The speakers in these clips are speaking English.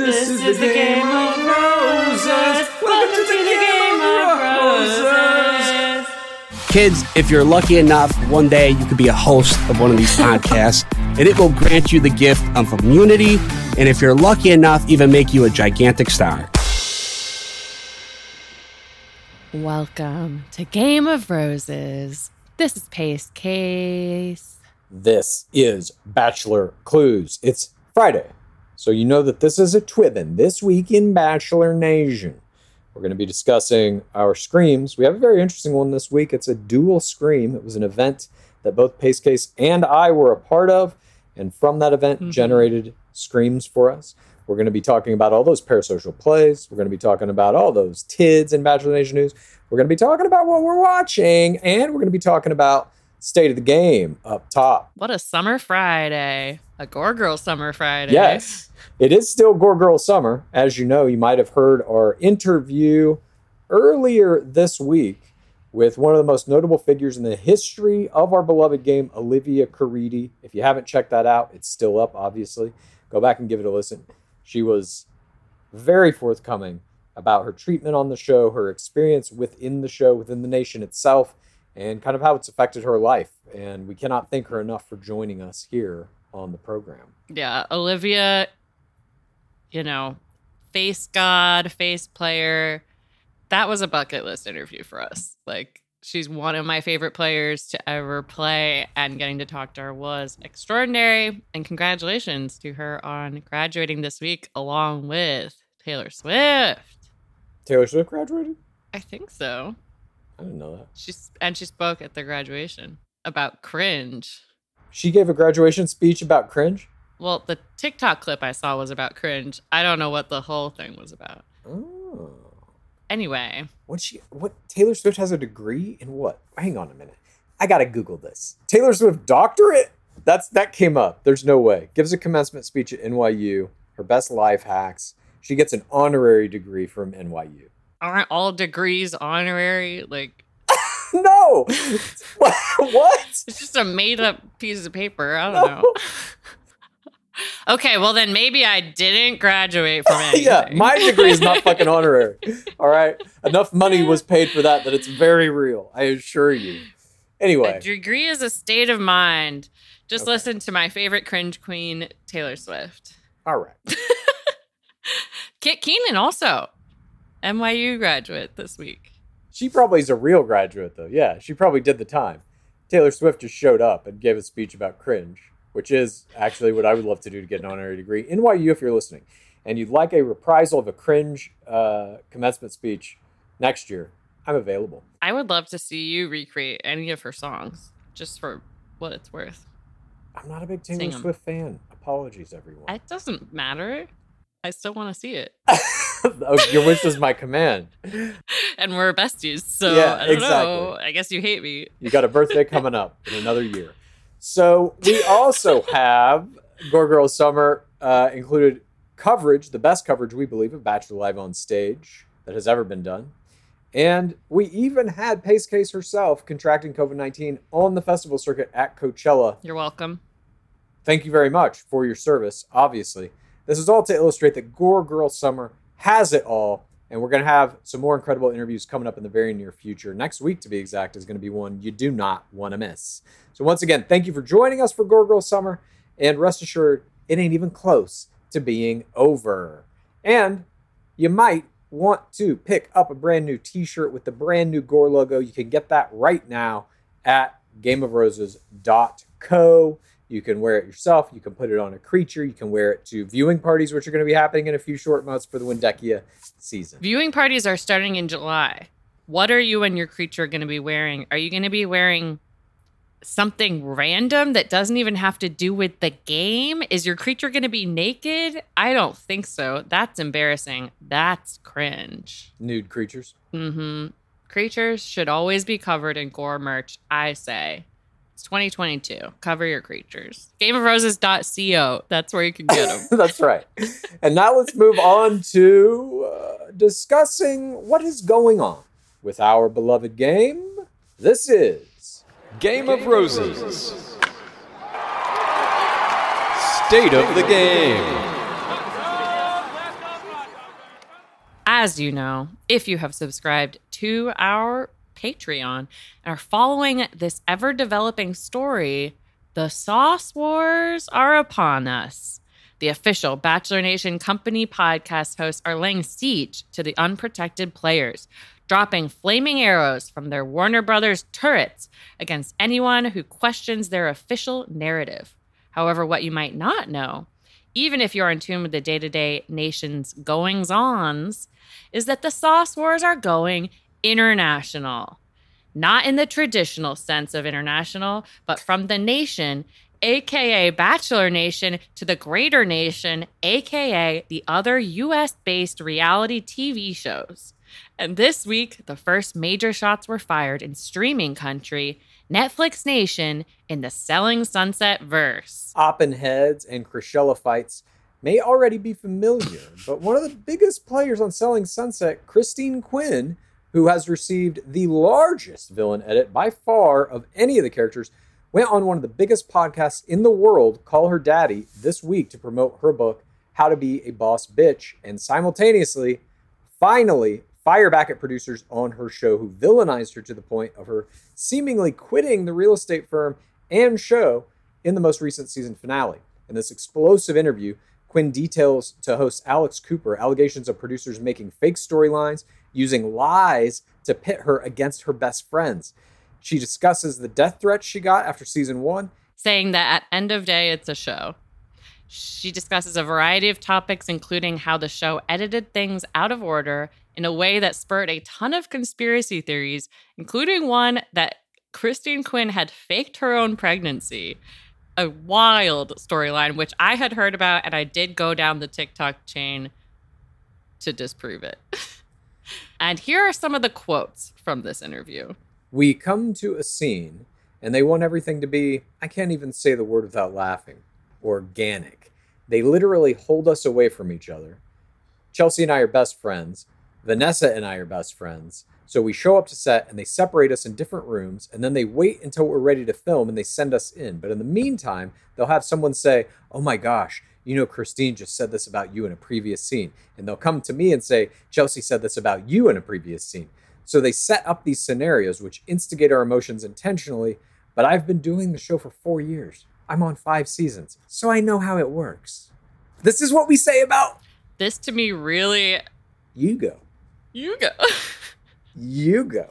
This is the game of roses. Welcome to the game of roses. Kids, if you're lucky enough, one day you could be a host of one of these podcasts, and it will grant you the gift of immunity, and if you're lucky enough, even make you a gigantic star. Welcome to Game of Roses. This is Pace Case. This is Bachelor Clues. It's Friday, so you know that this is a twibbin. This week in Bachelor Nation, we're going to be discussing our screams. We have a very interesting one this week. It's a dual scream. It was an event that both Pace Case and I were a part of, and from that event mm-hmm. generated screams for us. We're going to be talking about all those parasocial plays. We're going to be talking about all those TIDs in Bachelor Nation news. We're going to be talking about what we're watching, and we're going to be talking about state of the game up top. What a summer Friday. A Gore Girl summer Friday. Yes, it is still Gore Girl Summer. As you know, you might have heard our interview earlier this week with one of the most notable figures in the history of our beloved game, Olivia Caridi. If you haven't checked that out, it's still up, obviously. Go back and give it a listen. She was very forthcoming about her treatment on the show, her experience within the show, within the nation itself, and kind of how it's affected her life. And we cannot thank her enough for joining us here on the program. Yeah. Olivia, you know, face god, face player. That was a bucket list interview for us. Like, she's one of my favorite players to ever play, and getting to talk to her was extraordinary. And congratulations to her on graduating this week, along with Taylor Swift. Taylor Swift graduated? I think so. I didn't know that. She's and she spoke at the graduation about cringe. She gave a graduation speech about cringe. Well, the TikTok clip I saw was about cringe. I don't know what the whole thing was about. Oh. Anyway, What she what Taylor Swift has a degree in what? Hang on a minute. I gotta Google this. Taylor Swift doctorate? That's that came up. There's no way. Gives a commencement speech at NYU, her best life hacks. She gets an honorary degree from NYU. Aren't all degrees honorary? Like, No! what? it's just a made up piece of paper. I don't know. okay, well, then maybe I didn't graduate from anything. yeah, my degree is not fucking honorary. All right? Enough money was paid for that that it's very real. I assure you. Anyway. A degree is a state of mind. Just Okay. listen to my favorite cringe queen, Taylor Swift. All right. Kit Keenan also, NYU graduate this week. She probably is a real graduate, though. Yeah, she probably did the time. Taylor Swift just showed up and gave a speech about cringe, which is actually what I would love to do to get an honorary degree. NYU, if you're listening, and you'd like a reprisal of a cringe uh, commencement speech next year, I'm available. I would love to see you recreate any of her songs, just for what it's worth. I'm not a big Taylor Swift fan. Apologies, everyone. It doesn't matter. I still want to see it. oh, your wish is my command. and we're besties, so Yeah, I don't exactly. know. I guess you hate me. You got a birthday coming up in another year. So we also have Gore Girl Summer uh, included coverage, the best coverage we believe of Bachelor Live on stage that has ever been done. And we even had Pace Case herself contracting COVID 19 on the festival circuit at Coachella. You're welcome. Thank you very much for your service, obviously. This is all to illustrate that Gore Girl Summer has it all. And we're going to have some more incredible interviews coming up in the very near future. Next week, to be exact, is going to be one you do not want to miss. So, once again, thank you for joining us for Gore Girl Summer. And rest assured, it ain't even close to being over. And you might want to pick up a brand new t shirt with the brand new Gore logo. You can get that right now at gameofroses.co. You can wear it yourself. You can put it on a creature. You can wear it to viewing parties, which are going to be happening in a few short months for the Windekia season. Viewing parties are starting in July. What are you and your creature going to be wearing? Are you going to be wearing something random that doesn't even have to do with the game? Is your creature going to be naked? I don't think so. That's embarrassing. That's cringe. Nude creatures. Mm-hmm. Creatures should always be covered in gore merch, I say. It's 2022. Cover your creatures. Gameofroses.co. That's where you can get them. That's right. And now let's move on to uh, discussing what is going on with our beloved game. This is Game of Roses. State of the game. As you know, if you have subscribed to our Patreon and are following this ever developing story, the Sauce Wars are upon us. The official Bachelor Nation company podcast hosts are laying siege to the unprotected players, dropping flaming arrows from their Warner Brothers turrets against anyone who questions their official narrative. However, what you might not know, even if you're in tune with the day to day nation's goings ons, is that the Sauce Wars are going international. Not in the traditional sense of international, but from the nation, aka Bachelor Nation, to the greater nation, aka the other US based reality TV shows. And this week, the first major shots were fired in streaming country, Netflix Nation, in the Selling Sunset verse. Oppen heads and Chrisella fights may already be familiar, but one of the biggest players on Selling Sunset, Christine Quinn, who has received the largest villain edit by far of any of the characters, went on one of the biggest podcasts in the world, Call Her Daddy, this week to promote her book, How to Be a Boss Bitch, and simultaneously, finally, fire back at producers on her show who villainized her to the point of her seemingly quitting the real estate firm and show in the most recent season finale. In this explosive interview, Quinn details to host Alex Cooper allegations of producers making fake storylines, using lies to pit her against her best friends. She discusses the death threats she got after season one. saying that at end of day it's a show. She discusses a variety of topics including how the show edited things out of order in a way that spurred a ton of conspiracy theories, including one that Christine Quinn had faked her own pregnancy. a wild storyline, which I had heard about, and I did go down the TikTok chain to disprove it. and here are some of the quotes from this interview. We come to a scene and they want everything to be, I can't even say the word without laughing, organic. They literally hold us away from each other. Chelsea and I are best friends. Vanessa and I are best friends. So we show up to set and they separate us in different rooms and then they wait until we're ready to film and they send us in. But in the meantime, they'll have someone say, Oh my gosh, you know, Christine just said this about you in a previous scene. And they'll come to me and say, Chelsea said this about you in a previous scene. So they set up these scenarios which instigate our emotions intentionally. But I've been doing the show for four years. I'm on five seasons. So I know how it works. This is what we say about This to me really, you go. you go. You go.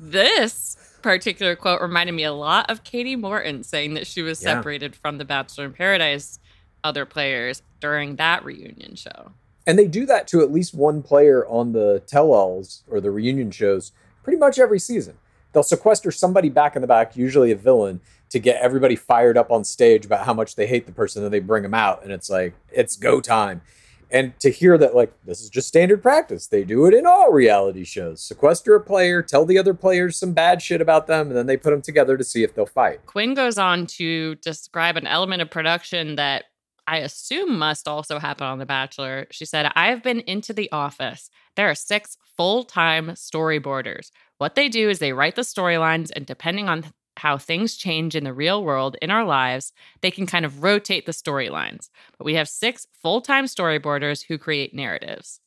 this particular quote reminded me a lot of Katie Morton saying that she was Yeah. separated from the Bachelor in Paradise other players during that reunion show. And they do that to at least one player on the tell alls or the reunion shows pretty much every season. They'll sequester somebody back in the back, usually a villain, to get everybody fired up on stage about how much they hate the person, and they bring them out, and it's like, it's go time. And to hear that, like, this is just standard practice. They do it in all reality shows. Sequester a player, tell the other players some bad shit about them, and then they put them together to see if they'll fight. Quinn goes on to describe an element of production that I assume must also happen on The Bachelor. She said, I've been into the office. There are six full time storyboarders. What they do is they write the storylines, and depending on how things change in the real world in our lives, they can kind of rotate the storylines. But we have six full time storyboarders who create narratives.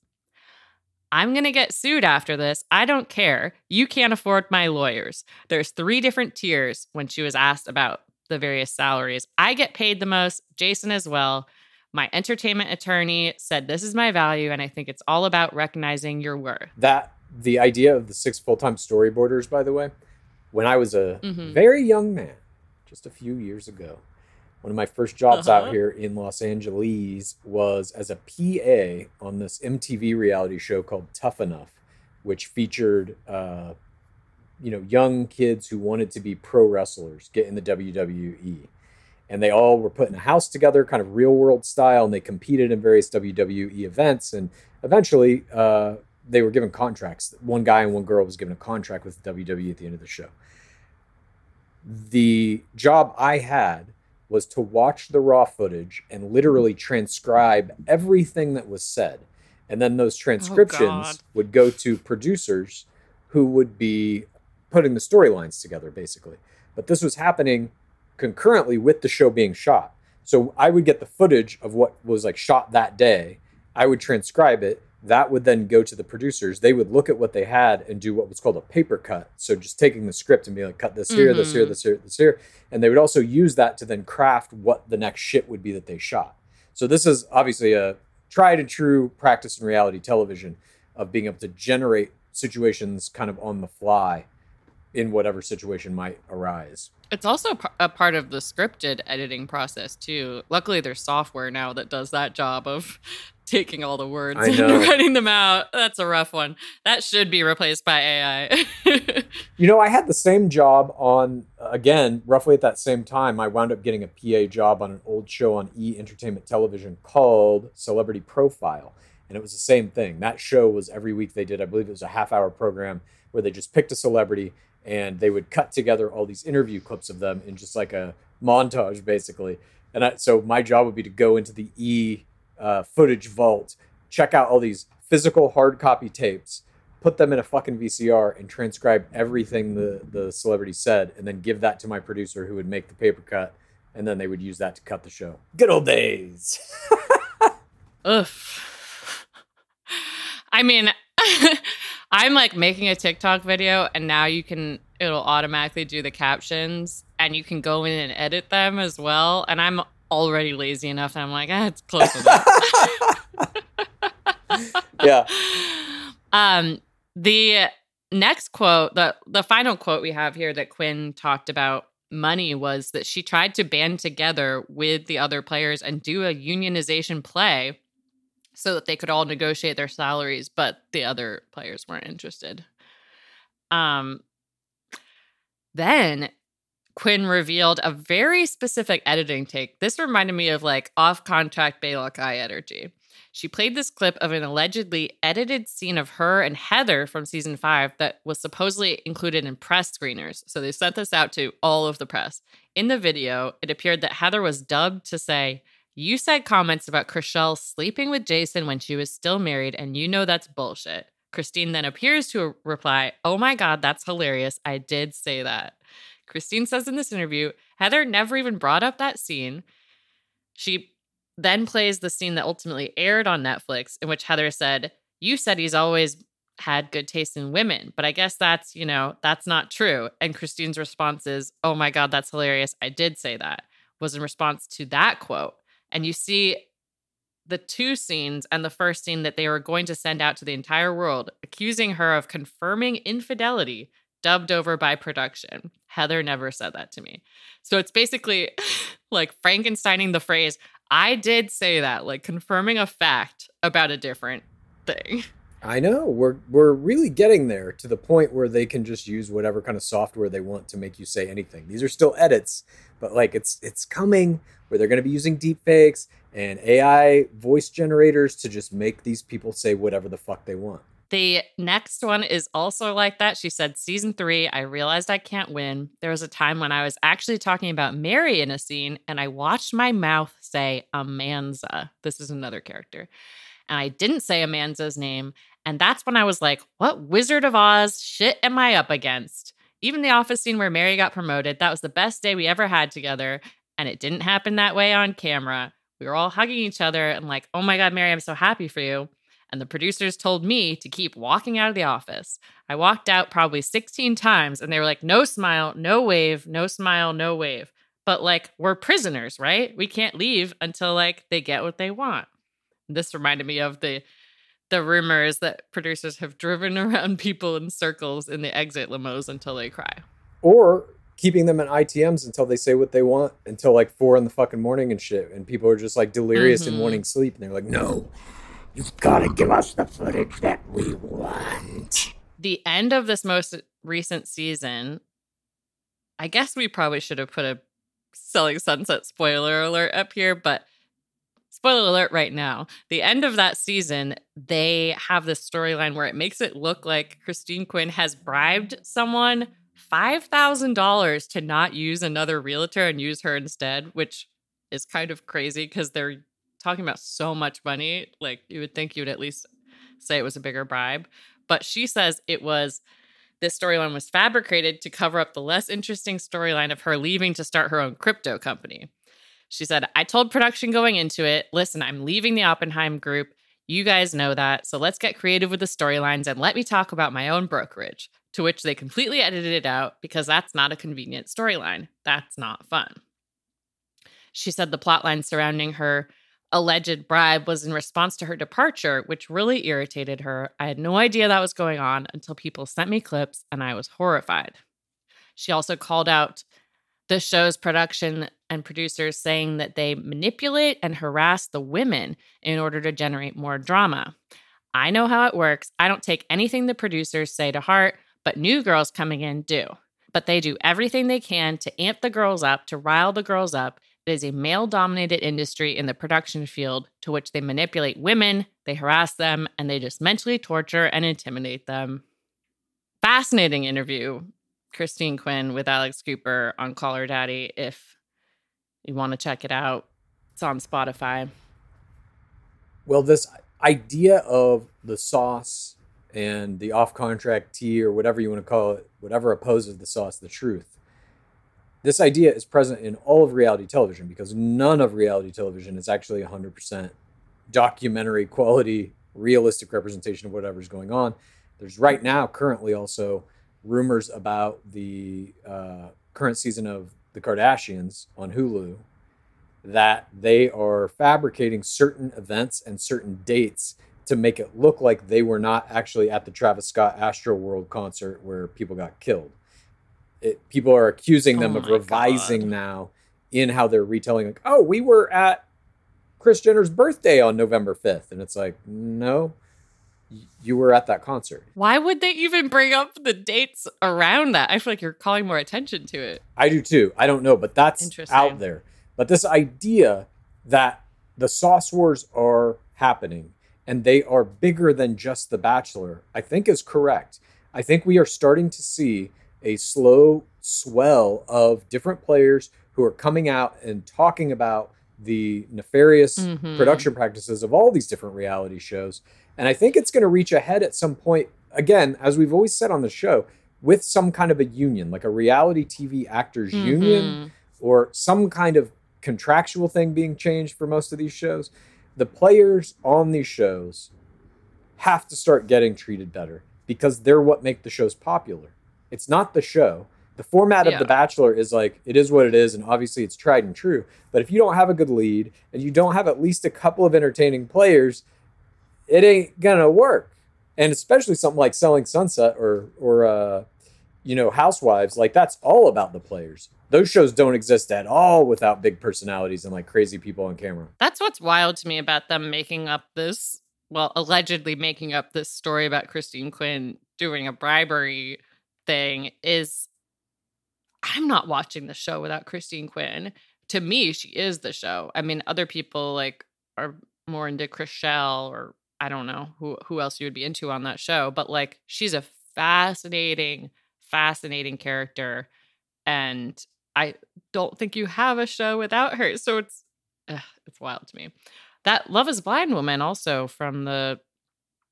I'm going to get sued after this. I don't care. You can't afford my lawyers. There's three different tiers when she was asked about the various salaries. I get paid the most, Jason as well. My entertainment attorney said this is my value and I think it's all about recognizing your worth. that the idea of the six full-time storyboarders by the way when i was a Mhm. very young man just a few years ago one of my first jobs out Uh-huh. here in los angeles was as a pa on this mtv reality show called tough enough which featured uh, you know young kids who wanted to be pro wrestlers get in the wwe and they all were put in a house together kind of real world style and they competed in various wwe events. And eventually uh, they were given contracts. One guy and one girl was given a contract with wwe at the end of the show. The job i had was to watch the raw footage and literally transcribe everything that was said. And then those transcriptions God. would go to producers who would be putting the storylines together basically. But this was happening concurrently with the show being shot. So i would get the footage of what was like shot that day. I would transcribe it. That would then go to the producers. They would look at what they had and do what was called a paper cut. So just taking the script and be like cut this here this here Mhm. this here this here. And they would also use that to then craft what the next shit would be that they shot. So this is obviously a tried and true practice in reality television of being able to generate situations kind of on the fly in whatever situation might arise. It's also a part of the scripted editing process too. Luckily, there's software now that does that job of taking all the words and writing them out. That's a rough one. That should be replaced by AI. You know, I had the same job on, again, roughly at that same time. I wound up getting a PA job on an old show on E Entertainment Television called Celebrity Profile. And it was the same thing. That show was every week they did, I believe it was a half hour program where they just picked a celebrity and they would cut together all these interview clips of them in just like a montage, basically. And I, so my job would be to go into the E uh, footage vault, check out all these physical hard copy tapes, put them in a fucking VCR and transcribe everything the the celebrity said, and then give that to my producer who would make the paper cut, and then they would use that to cut the show. Good old days. Ugh. I mean, I'm like making a TikTok video, and now you can, it'll automatically do the captions, and you can go in and edit them as well. And I'm already lazy enough, and I'm like, ah, it's close enough. yeah. Um, the next quote, the the final quote we have here that Quinn talked about money was that she tried to band together with the other players and do a unionization play so that they could all negotiate their salaries, but the other players weren't interested. Um then Quinn revealed a very specific editing take. This reminded me of like off contract Baylock Eye energy. She played this clip of an allegedly edited scene of her and Heather from season five that was supposedly included in press screeners. So they sent this out to all of the press. In the video, it appeared that Heather was dubbed to say, You said comments about Chrishell sleeping with Jason when she was still married, and you know that's bullshit. Christine then appears to reply, Oh my God, that's hilarious. I did say that. Christine says in this interview, Heather never even brought up that scene. She then plays the scene that ultimately aired on Netflix, in which Heather said, You said he's always had good taste in women, but I guess that's, you know, that's not true. And Christine's response is, Oh my God, that's hilarious. I did say that, was in response to that quote. And you see the two scenes and the first scene that they were going to send out to the entire world, accusing her of confirming infidelity, dubbed over by production. Heather never said that to me. So it's basically like Frankensteining the phrase, I did say that, like confirming a fact about a different thing. I know we're we're really getting there to the point where they can just use whatever kind of software they want to make you say anything. These are still edits, but like it's it's coming where they're going to be using deep fakes and AI voice generators to just make these people say whatever the fuck they want. The next one is also like that. She said, Season three, I realized I can't win. There was a time when I was actually talking about Mary in a scene, and I watched my mouth say Amanza. This is another character. And I didn't say Amanza's name. And that's when I was like, what Wizard of Oz shit am I up against? Even the office scene where Mary got promoted, that was the best day we ever had together. And it didn't happen that way on camera. We were all hugging each other and like, oh my God, Mary, I'm so happy for you and the producers told me to keep walking out of the office. I walked out probably 16 times and they were like, no smile, no wave, no smile, no wave. But like, we're prisoners, right? We can't leave until like they get what they want. This reminded me of the the rumors that producers have driven around people in circles in the exit limos until they cry. Or keeping them in ITMs until they say what they want until like four in the fucking morning and shit. And people are just like delirious Mm-hmm. and wanting sleep. And they're like, no, you've got to give us the footage that we want. the end of this most recent season, I guess we probably should have put a Selling Sunset spoiler alert up here, but spoiler alert right now. The end of that season, they have this storyline where it makes it look like Christine Quinn has bribed someone $5,000 to not use another realtor and use her instead, which is kind of crazy because they're talking about so much money. Like, you would think you would at least say it was a bigger bribe. But she says it was this storyline was fabricated to cover up the less interesting storyline of her leaving to start her own crypto company. She said, I told production going into it, listen, I'm leaving the Oppenheim group. You guys know that. So let's get creative with the storylines and let me talk about my own brokerage. To which they completely edited it out because that's not a convenient storyline. That's not fun. She said the plotline surrounding her alleged bribe was in response to her departure, which really irritated her. I had no idea that was going on until people sent me clips and I was horrified. She also called out the show's production and producers saying that they manipulate and harass the women in order to generate more drama. I know how it works. I don't take anything the producers say to heart, but new girls coming in do. But they do everything they can to amp the girls up, to rile the girls up. It is a male dominated industry in the production field to which they manipulate women, they harass them, and they just mentally torture and intimidate them. Fascinating interview, Christine Quinn with Alex Cooper on Call Her Daddy. If you want to check it out, it's on Spotify. Well, this idea of the sauce and the off contract tea or whatever you want to call it, whatever opposes the sauce, the truth. This idea is present in all of reality television because none of reality television is actually 100% documentary quality, realistic representation of whatever's going on. There's right now, currently, also rumors about the uh, current season of The Kardashians on Hulu that they are fabricating certain events and certain dates to make it look like they were not actually at the Travis Scott Astro World concert where people got killed. It, people are accusing them Oh of revising now in how they're retelling, like, oh, we were at Kris Jenner's birthday on November 5th. And it's like, no, you were at that concert. Why would they even bring up the dates around that? I feel like you're calling more attention to it. I do too. I don't know, but that's Interesting. out there. But this idea that the sauce wars are happening and they are bigger than just The Bachelor, I think is correct. I think we are starting to see a slow swell of different players who are coming out and talking about the nefarious Mhm. production practices of all these different reality shows. And I think it's going to reach a head at some point, again, as we've always said on the show, with some kind of a union, like a reality TV actors union Mhm. or some kind of contractual thing being changed for most of these shows. The players on these shows have to start getting treated better because they're what make the shows popular. It's not the show. The format of The Bachelor is like it is what it is, and obviously it's tried and true. But if you don't have a good lead and you don't have at least a couple of entertaining players, it ain't gonna work. And especially something like Selling Sunset or or uh, you know Housewives, like that's all about the players. Those shows don't exist at all without big personalities and like crazy people on camera. That's what's wild to me about them making up this, well, allegedly making up this story about Christine Quinn doing a bribery thing is I'm not watching the show without Christine Quinn. To me, she is the show. I mean, other people like are more into Chrishell or I don't know who who else you would be into on that show, but like she's a fascinating, fascinating character. And I don't think you have a show without her. So it's ugh, it's wild to me. That Love is Blind woman also from the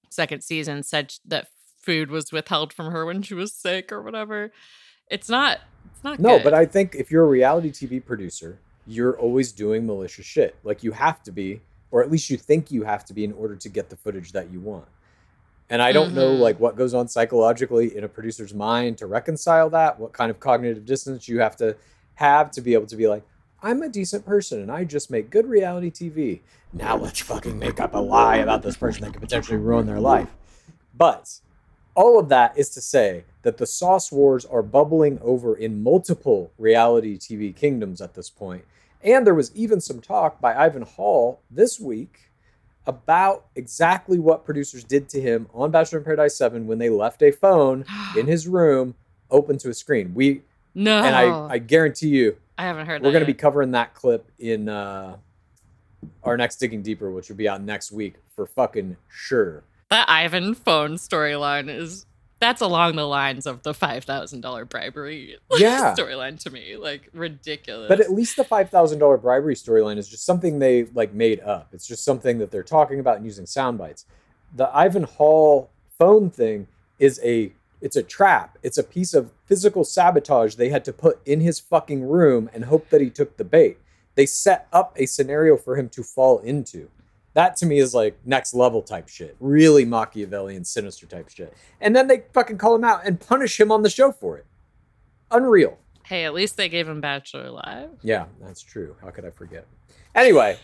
second season said that food was withheld from her when she was sick or whatever. It's not it's not No, good. but I think if you're a reality TV producer, you're always doing malicious shit. Like you have to be, or at least you think you have to be in order to get the footage that you want. And I don't know Mhm. like what goes on psychologically in a producer's mind to reconcile that, what kind of cognitive distance you have to have to be able to be like, I'm a decent person and I just make good reality TV. Now let's fucking make up a lie about this person that could potentially ruin their life. But all of that is to say that the sauce wars are bubbling over in multiple reality TV kingdoms at this point. And there was even some talk by Ivan Hall this week about exactly what producers did to him on Bachelor in Paradise 7 when they left a phone in his room open to a screen. We no, and I, I guarantee you I haven't heard. we're going to be covering that clip in uh, our next Digging Deeper, which will be out next week for fucking sure. that Ivan phone storyline is that's along the lines of the five thousand dollar bribery Yeah. storyline to me. Like ridiculous. But at least the five thousand dollar bribery storyline is just something they like made up. It's just something that they're talking about and using sound bites. The Ivan Hall phone thing is a it's a trap. It's a piece of physical sabotage they had to put in his fucking room and hope that he took the bait. They set up a scenario for him to fall into. That to me is like next level type shit. Really Machiavellian, sinister type shit. And then they fucking call him out and punish him on the show for it. Unreal. hey, at least they gave him Bachelor Live. Yeah, that's true. How could I forget? Anyway,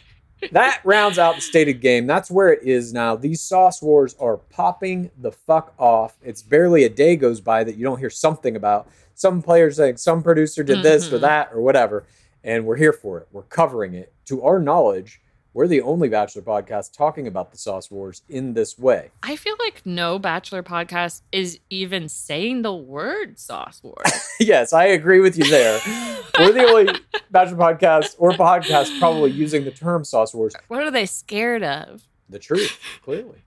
that rounds out the stated game. That's where it is now. These sauce wars are popping the fuck off. It's barely a day goes by that you don't hear something about some player saying some producer did this or Mhm. that or whatever. And we're here for it. We're covering it. To our knowledge, we're the only Bachelor podcast talking about the sauce wars in this way. I feel like no Bachelor podcast is even saying the word sauce wars. yes, I agree with you there. we're the only Bachelor podcast or podcast probably using the term sauce wars. what are they scared of? the truth, clearly.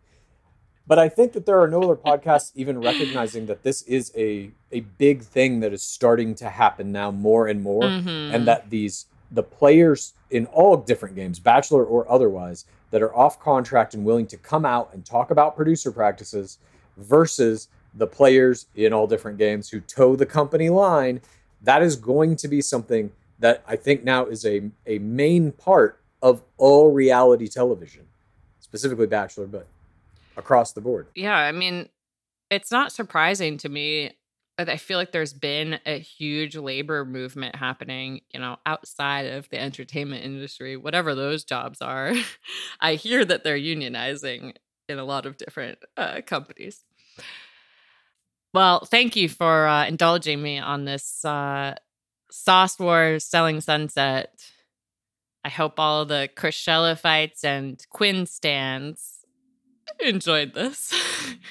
But I think that there are no other podcasts even recognizing that this is a a big thing that is starting to happen now more and more, Mhm. and that these the players in all different games, bachelor or otherwise, that are off contract and willing to come out and talk about producer practices versus the players in all different games who toe the company line. That is going to be something that I think now is a a main part of all reality television specifically Bachelor, but across the board. Yeah, I mean, it's not surprising to me I feel like there's been a huge labor movement happening, you know, outside of the entertainment industry, whatever those jobs are. I hear that they're unionizing in a lot of different uh, companies. Well, thank you for uh, indulging me on this uh, Sauce Wars Selling Sunset. I hope all the Chrisella fights and Quinn stands enjoyed this.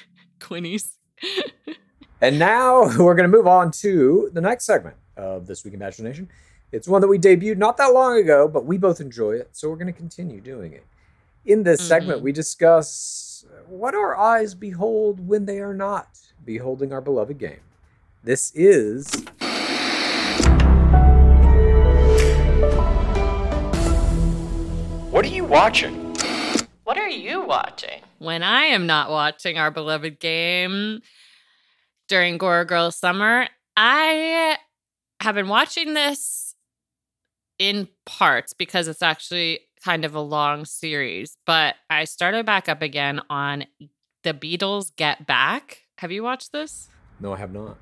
Quinnies. And now we're going to move on to the next segment of This Week in Bachelor Nation. It's one that we debuted not that long ago, but we both enjoy it, so we're going to continue doing it. In this segment, Mhm. we discuss what our eyes behold when they are not beholding our beloved game. This is What are you watching? What are you watching? When I am not watching our beloved game during Gore Girl Summer, I have been watching this in parts because it's actually kind of a long series, but I started back up again on The Beatles Get Back. Have you watched this? No, I have not.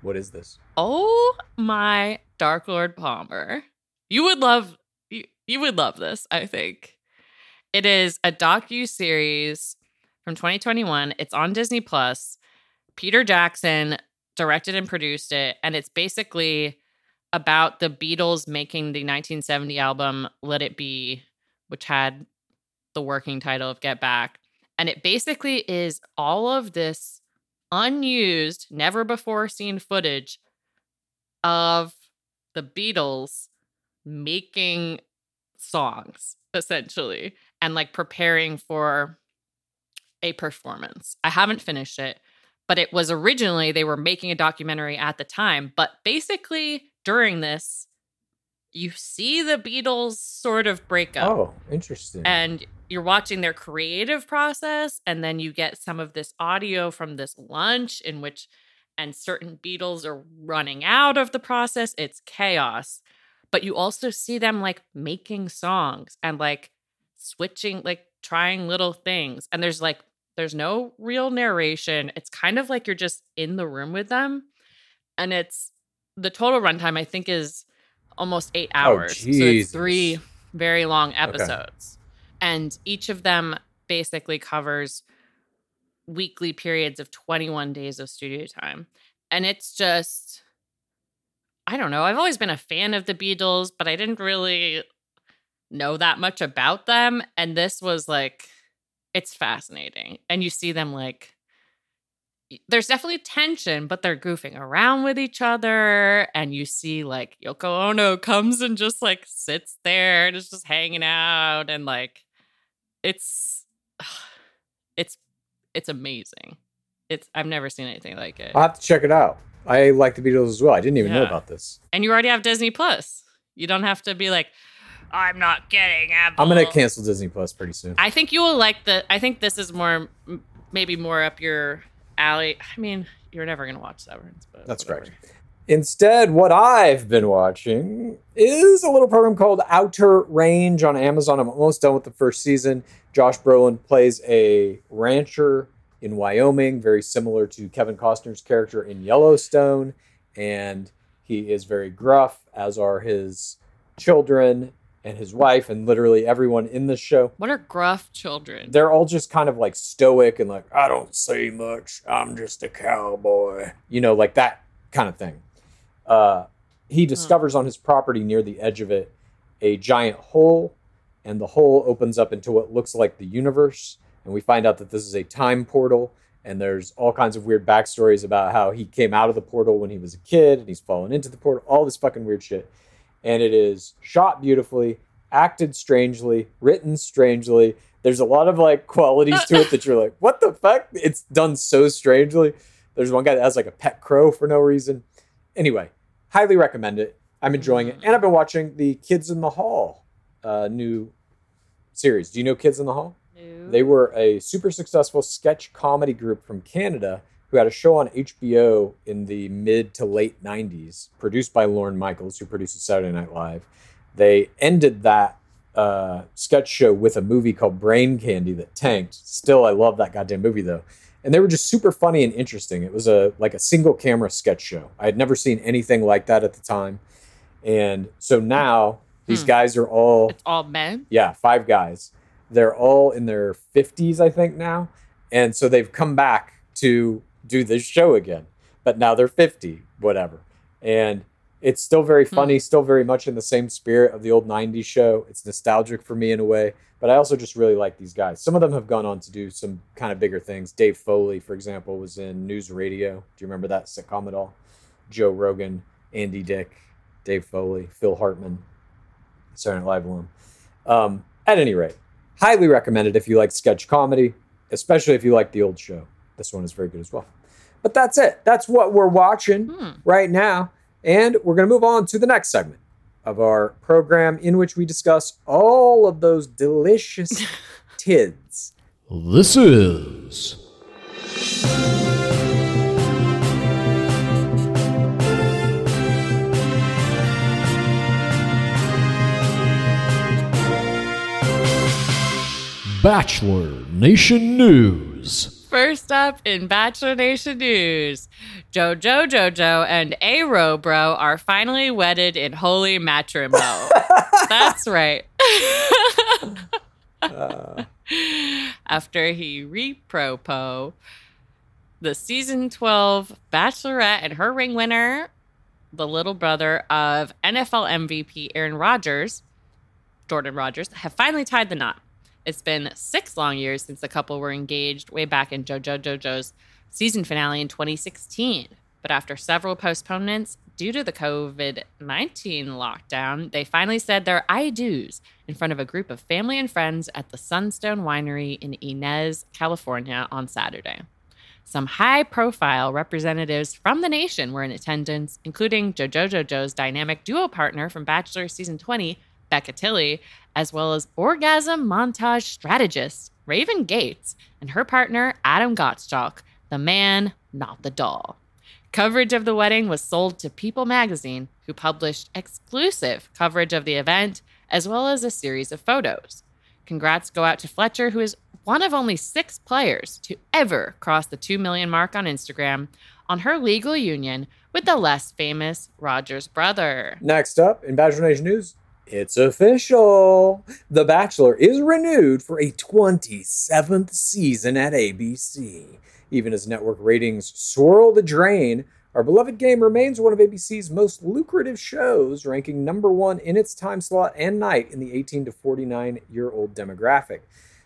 What is this? Oh my Dark Lord Palmer. You would love you, you would love this, I think. It is a docu series from 2021. It's on Disney Plus. Peter Jackson directed and produced it and it's basically about the Beatles making the 1970 album Let It Be, which had the working title of Get Back. And it basically is all of this unused, never before seen footage of the Beatles making songs, essentially, and like preparing for a performance. I haven't finished it, but it was originally they were making a documentary at the time. But basically, during this, you see the Beatles sort of break up Oh, interesting. and you're watching their creative process and then you get some of this audio from this lunch in which and certain beatles are running out of the process it's chaos but you also see them like making songs and like switching like trying little things and there's like there's no real narration it's kind of like you're just in the room with them and it's the total runtime i think is almost eight oh, hours so it's three very long episodes and each of them basically covers weekly periods of 21 days of studio time and it's just i don't know i've always been a fan of the beatles but i didn't really know that much about them and this was like it's fascinating and you see them like there's definitely tension but they're goofing around with each other and you see like yoko ono comes and just like sits there and is just hanging out and like it's it's it's amazing it's i've never seen anything like it I'll have to check it out. I like the Beatles as well. I didn't even know about this. and you already have disney plus you don't have to be like i'm not getting apple I'm going to cancel Disney Plus pretty soon. I think you will like the. I think this is more, maybe more up your alley. I mean, you're never gonna watch Severance, but That's whatever. correct. Instead, what I've been watching is a little program called Outer Range on Amazon. I'm almost done with the first season. Josh Brolin plays a rancher in Wyoming, very similar to Kevin Costner's character in Yellowstone. And he is very gruff, as are his children and his wife, and literally everyone in the show. What are gruff children? They're all just kind of like stoic and like, I don't say much. I'm just a cowboy. You know, like that kind of thing. Uh, he discovers on his property near the edge of it a giant hole, and the hole opens up into what looks like the universe. And we find out that this is a time portal. And there's all kinds of weird backstories about how he came out of the portal when he was a kid and he's fallen into the portal, all this fucking weird shit. And it is shot beautifully, acted strangely, written strangely. There's a lot of like qualities to it that you're like, what the fuck? It's done so strangely. There's one guy that has like a pet crow for no reason. Anyway, highly recommend it. I'm enjoying it. And I've been watching the Kids in the Hall uh, new series. Do you know Kids in the Hall? They were a super successful sketch comedy group from Canada who had a show on HBO in the mid to late 90s, produced by Lorne Michaels, who produces Saturday Night Live. They ended that uh, sketch show with a movie called Brain Candy that tanked. Still, I love that goddamn movie though. And they were just super funny and interesting. It was a like a single camera sketch show. I had never seen anything like that at the time. And so now these Hmm. guys are all It's all men. yeah, five guys. They're all in their 50s, I think, now. And so they've come back to do this show again. But now they're 50, whatever. And It's still very funny, still very much in the same spirit of the old 90s show. It's nostalgic for me in a way, but I also just really like these guys. Some of them have gone on to do some kind of bigger things. Dave Foley, for example, was in News Radio. Do you remember that sitcom at all? Joe Rogan, Andy Dick, Dave Foley, Phil Hartman, Saturday Night Live alum. Um, at any rate, highly recommended if you like sketch comedy, especially if you like the old show. This one is very good as well. But that's it. That's what we're watching hmm. right now. And we're going to move on to the next segment of our program in which we discuss all of those delicious tids. This is Bachelor Nation News. First up in Bachelor Nation news, JoJo Jojo and Aro Bro are finally wedded in holy matrimony. That's right. Uh. After he repropo, the season 12 Bachelorette and her ring winner, the little brother of NFL MVP Aaron Rodgers, Jordan Rodgers, have finally tied the knot. It's been six long years since the couple were engaged, way back in JoJo JoJo's season finale in 2016. But after several postponements due to the COVID 19 lockdown, they finally said their I do's in front of a group of family and friends at the Sunstone Winery in Inez, California on Saturday. Some high profile representatives from the nation were in attendance, including JoJo JoJo's dynamic duo partner from Bachelor Season 20, Becca Tilley, as well as orgasm montage strategist Raven Gates and her partner Adam Gottschalk, the man, not the doll. Coverage of the wedding was sold to People magazine, who published exclusive coverage of the event as well as a series of photos. Congrats go out to Fletcher, who is one of only six players to ever cross the 2 million mark on Instagram on her legal union with the less famous Rodgers brother. Next up in Bachelor Nation News, it's official. The Bachelor is renewed for a 27th season at ABC. Even as network ratings swirl the drain, our beloved game remains one of ABC's most lucrative shows, ranking number one in its time slot and night in the 18 to 49 year old demographic.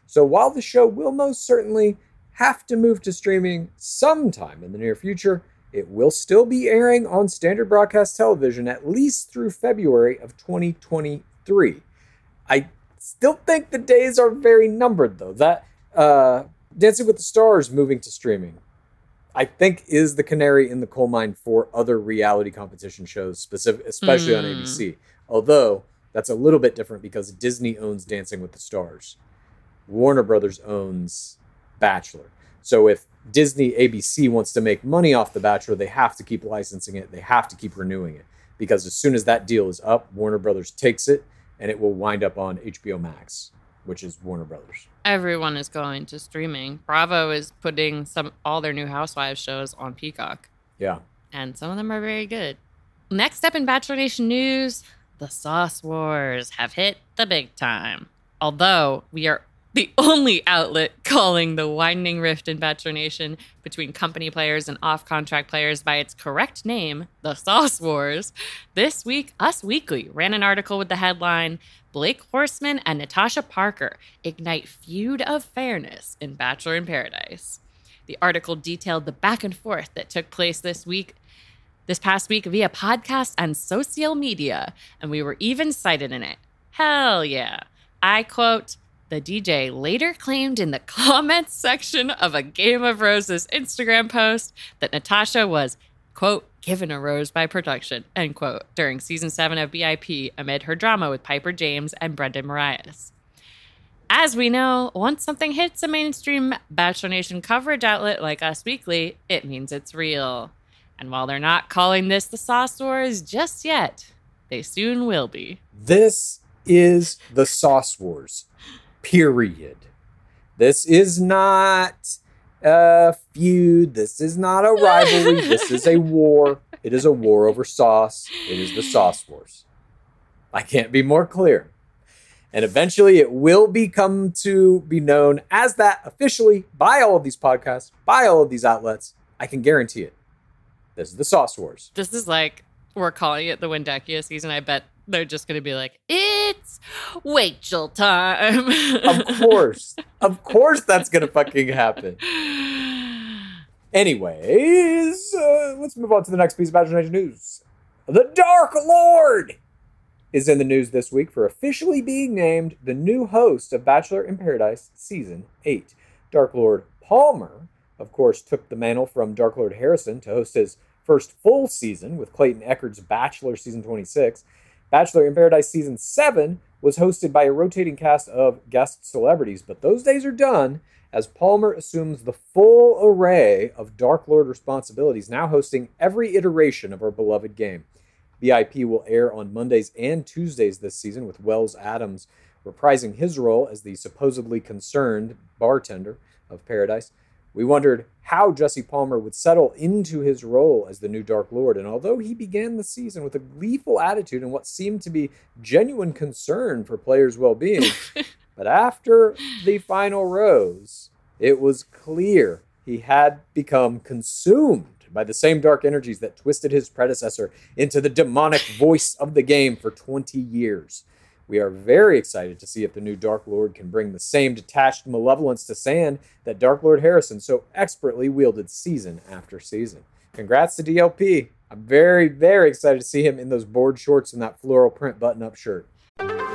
So while the show will most certainly have to move to streaming sometime in the near future, it will still be airing on standard broadcast television at least through February of 2023. I still think the days are very numbered, though. That uh, Dancing with the Stars moving to streaming, I think, is the canary in the coal mine for other reality competition shows, specific, especially on Hmm. ABC. Although that's a little bit different because Disney owns Dancing with the Stars, Warner Brothers owns Bachelor. So if Disney ABC wants to make money off The Bachelor, they have to keep licensing it. They have to keep renewing it because as soon as that deal is up, Warner Brothers takes it and it will wind up on HBO Max, which is Warner Brothers. Everyone is going to streaming. Bravo is putting some all their new Housewives shows on Peacock, Yeah. and some of them are very good. Next up in Bachelor Nation news, the Sauce Wars have hit the big time. Although we are the only outlet calling the widening rift in Bachelor Nation between company players and off contract players by its correct name, the Sauce Wars, this week, Us Weekly ran an article with the headline Blake Horstmann and Natasha Parker ignite feud of fairness in Bachelor in Paradise. The article detailed the back and forth that took place this week this past week via podcast and social media, and we were even cited in it. Hell yeah. I quote, the DJ later claimed in the comments section of a Game of Roses Instagram post that Natasha was, quote, given a rose by production, end quote, during season seven of BIP amid her drama with Piper James and Brendan Morais. As we know, once something hits a mainstream Bachelor Nation coverage outlet like Us Weekly, it means it's real. And while they're not calling this the Sauce Wars just yet, they soon will be. This is the Sauce Wars, period. This is not a feud. This is not a rivalry. this is a war. It is a war over sauce. It is the Sauce Wars. I can't be more clear. And eventually it will become to be known as that officially by all of these podcasts, by all of these outlets. I can guarantee it. This is the Sauce Wars. This is like we're calling it the Windekia season, I bet they're just going to be like, it's Rachel time. Of course. of course that's going to fucking happen. Anyways, uh, let's move on to the next piece of Bachelor Nation news. The Dark Lord is in the news this week for officially being named the new host of Bachelor in Paradise Season 8. Dark Lord Palmer, of course, took the mantle from Dark Lord Harrison to host his first full season with Clayton Echard's Bachelor Season 26. Bachelor in Paradise Season 7 was hosted by a rotating cast of guest celebrities, but those days are done as Palmer assumes the full array of Dark Lord responsibilities, now hosting every iteration of our beloved game. BIP will air on Mondays and Tuesdays this season, with Wells Adams reprising his role as the supposedly concerned bartender of Paradise. We wondered how Jesse Palmer would settle into his role as the new Dark Lord, and although he began the season with a gleeful attitude and what seemed to be genuine concern for players' well being, but after the final rose, it was clear he had become consumed by the same dark energies that twisted his predecessor into the demonic voice of the game for 20 years. We are very excited to see if the new Dark Lord can bring the same detached malevolence to Sand that Dark Lord Harrison so expertly wielded season after season. Congrats to DLP. I'm very, very excited to see him in those board shorts and that floral print button up shirt.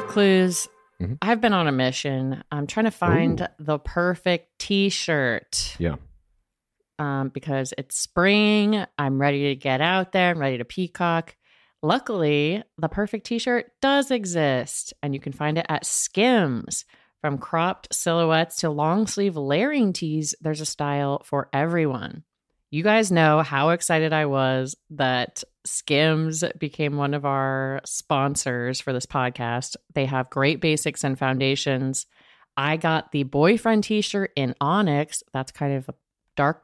Clues. Mhm. I've been on a mission. I'm trying to find the perfect t shirt. Yeah. um, because it's spring. I'm ready to get out there. I'm ready to peacock. Luckily, the perfect t shirt does exist, and you can find it at Skims. From cropped silhouettes to long sleeve layering tees, there's a style for everyone. You guys know how excited I was that Skims became one of our sponsors for this podcast. They have great basics and foundations. I got the boyfriend t shirt in Onyx. That's kind of a dark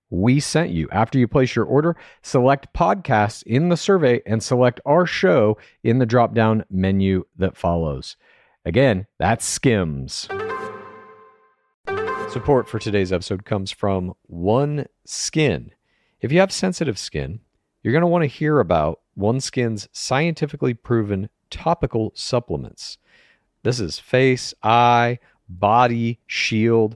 we sent you. After you place your order, select podcasts in the survey and select our show in the drop down menu that follows. Again, that's Skims. Support for today's episode comes from One Skin. If you have sensitive skin, you're going to want to hear about One Skin's scientifically proven topical supplements. This is face, eye, body, shield,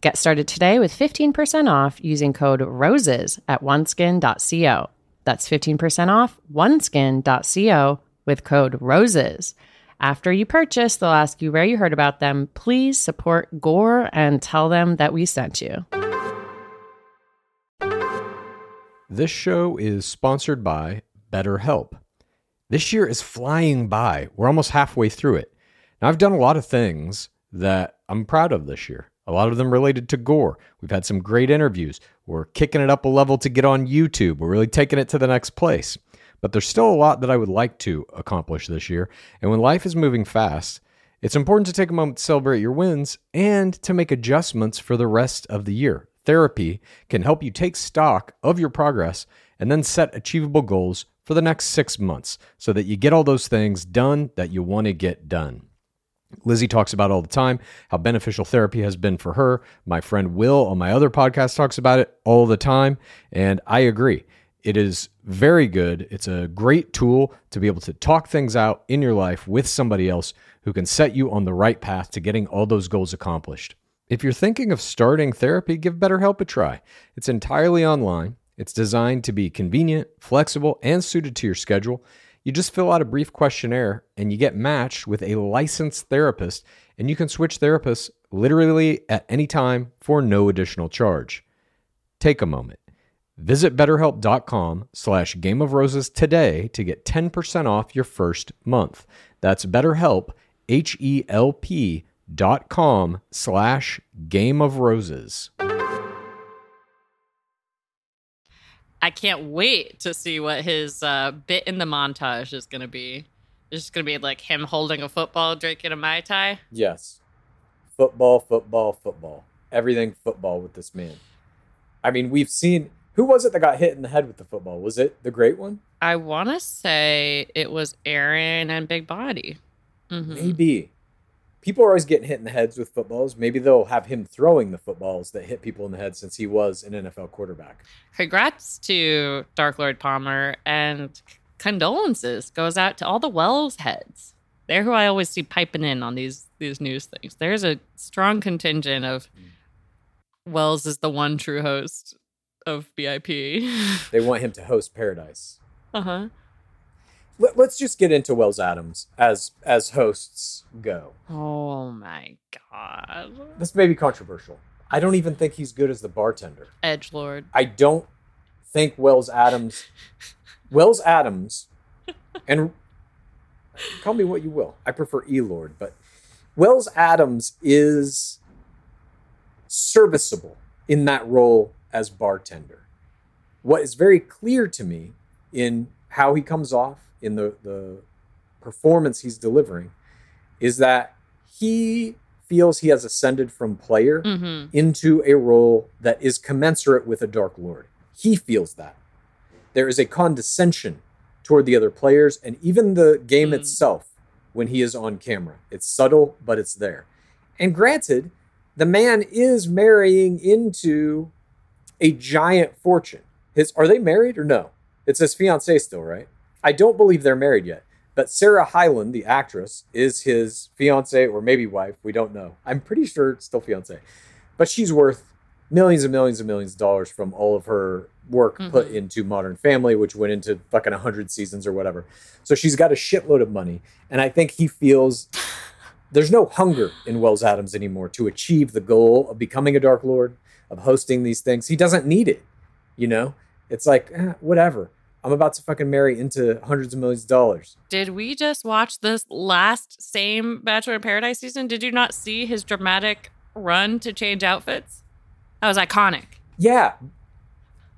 Get started today with 15% off using code ROSES at oneskin.co. That's 15% off oneskin.co with code ROSES. After you purchase, they'll ask you where you heard about them. Please support Gore and tell them that we sent you. This show is sponsored by BetterHelp. This year is flying by. We're almost halfway through it. Now, I've done a lot of things that I'm proud of this year. A lot of them related to gore. We've had some great interviews. We're kicking it up a level to get on YouTube. We're really taking it to the next place. But there's still a lot that I would like to accomplish this year. And when life is moving fast, it's important to take a moment to celebrate your wins and to make adjustments for the rest of the year. Therapy can help you take stock of your progress and then set achievable goals for the next six months so that you get all those things done that you want to get done. Lizzie talks about all the time how beneficial therapy has been for her. My friend Will on my other podcast talks about it all the time. And I agree. It is very good. It's a great tool to be able to talk things out in your life with somebody else who can set you on the right path to getting all those goals accomplished. If you're thinking of starting therapy, give BetterHelp a try. It's entirely online. It's designed to be convenient, flexible, and suited to your schedule. You just fill out a brief questionnaire and you get matched with a licensed therapist, and you can switch therapists literally at any time for no additional charge. Take a moment. Visit betterhelp.com slash game of roses today to get 10% off your first month. That's betterhelp, H-E-L-P dot com slash game of roses. I can't wait to see what his uh, bit in the montage is going to be. It's just going to be like him holding a football, drinking a Mai Tai. Yes. Football, football, football. Everything football with this man. I mean, we've seen who was it that got hit in the head with the football? Was it the great one? I want to say it was Aaron and Big Body. Mhm. Maybe. People are always getting hit in the heads with footballs. Maybe they'll have him throwing the footballs that hit people in the head since he was an NFL quarterback. Congrats to Dark Lord Palmer and condolences goes out to all the Wells heads. They're who I always see piping in on these these news things. There's a strong contingent of Wells is the one true host of BIP. They want him to host Paradise. uh huh. Let, let's just get into Wells Adams as as hosts go. Oh my god. This may be controversial. I don't even think he's good as the bartender. Edge Lord. I don't think Wells Adams, Wells Adams, and call me what you will. I prefer E Lord, but Wells Adams is serviceable in that role as bartender. What is very clear to me in how he comes off in the, the performance he's delivering is that he feels he has ascended from player Mhm. into a role that is commensurate with a Dark Lord. He feels that. There is a condescension toward the other players and even the game itself when he is on camera. It's subtle, but it's there. And granted, the man is marrying into a giant fortune. His are they married or no? It's his fiance still, right? I don't believe they're married yet. But Sarah Hyland, the actress, is his fiance or maybe wife. We don't know. I'm pretty sure it's still fiance. But she's worth millions and millions and millions of dollars from all of her work put Mhm. into Modern Family, which went into fucking 100 seasons or whatever. So she's got a shitload of money. And I think he feels there's no hunger in Wells Adams anymore to achieve the goal of becoming a Dark Lord, of hosting these things. He doesn't need it. You know, it's like, eh, whatever. I'm about to fucking marry into hundreds of millions of dollars. Did we just watch this last same Bachelor in Paradise season? Did you not see his dramatic run to change outfits? That was iconic. Yeah,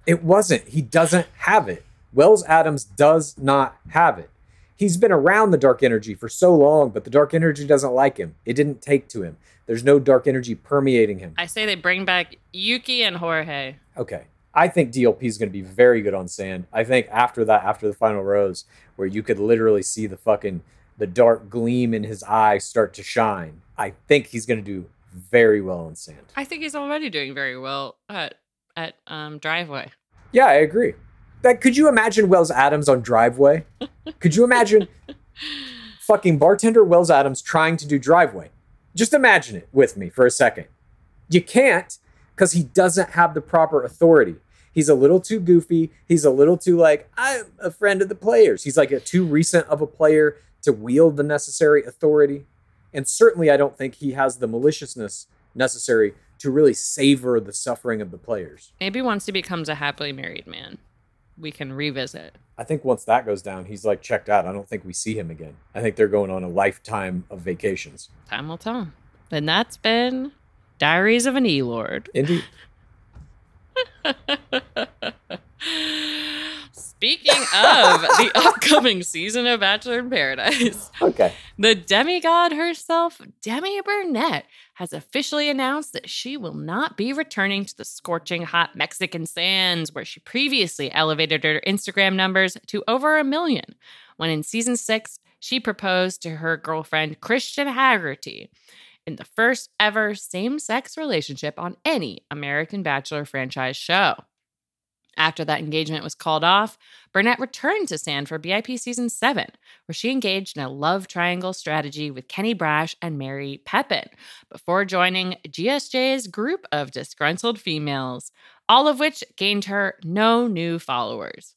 it wasn't. He doesn't have it. Wells Adams does not have it. He's been around the dark energy for so long, but the dark energy doesn't like him. It didn't take to him. There's no dark energy permeating him. I say they bring back Yuki and Jorge. Okay. I think DLP is going to be very good on sand. I think after that, after the final rose, where you could literally see the fucking the dark gleam in his eye start to shine, I think he's going to do very well on sand. I think he's already doing very well at at um, Driveway. Yeah, I agree. That could you imagine Wells Adams on driveway? Could you imagine fucking bartender Wells Adams trying to do driveway? Just imagine it with me for a second. You can't because he doesn't have the proper authority. He's a little too goofy. He's a little too like, I'm a friend of the players. He's like a too recent of a player to wield the necessary authority. And certainly I don't think he has the maliciousness necessary to really savor the suffering of the players. Maybe once he becomes a happily married man, we can revisit. I think once that goes down, he's like checked out. I don't think we see him again. I think they're going on a lifetime of vacations. Time will tell. And that's been Diaries of an E Lord. Indeed. Speaking of the upcoming season of Bachelor in Paradise, Okay. the demigod herself, Demi Burnett, has officially announced that she will not be returning to the scorching hot Mexican sands where she previously elevated her Instagram numbers to over a million. When in season six, she proposed to her girlfriend, Kristian Haggerty, in the first ever same sex relationship on any American Bachelor franchise show. After that engagement was called off, Burnett returned to Sand for BIP season 7, where she engaged in a love triangle strategy with Kenny Braasch and Mary Pepin before joining GSJ's group of disgruntled females, all of which gained her no new followers.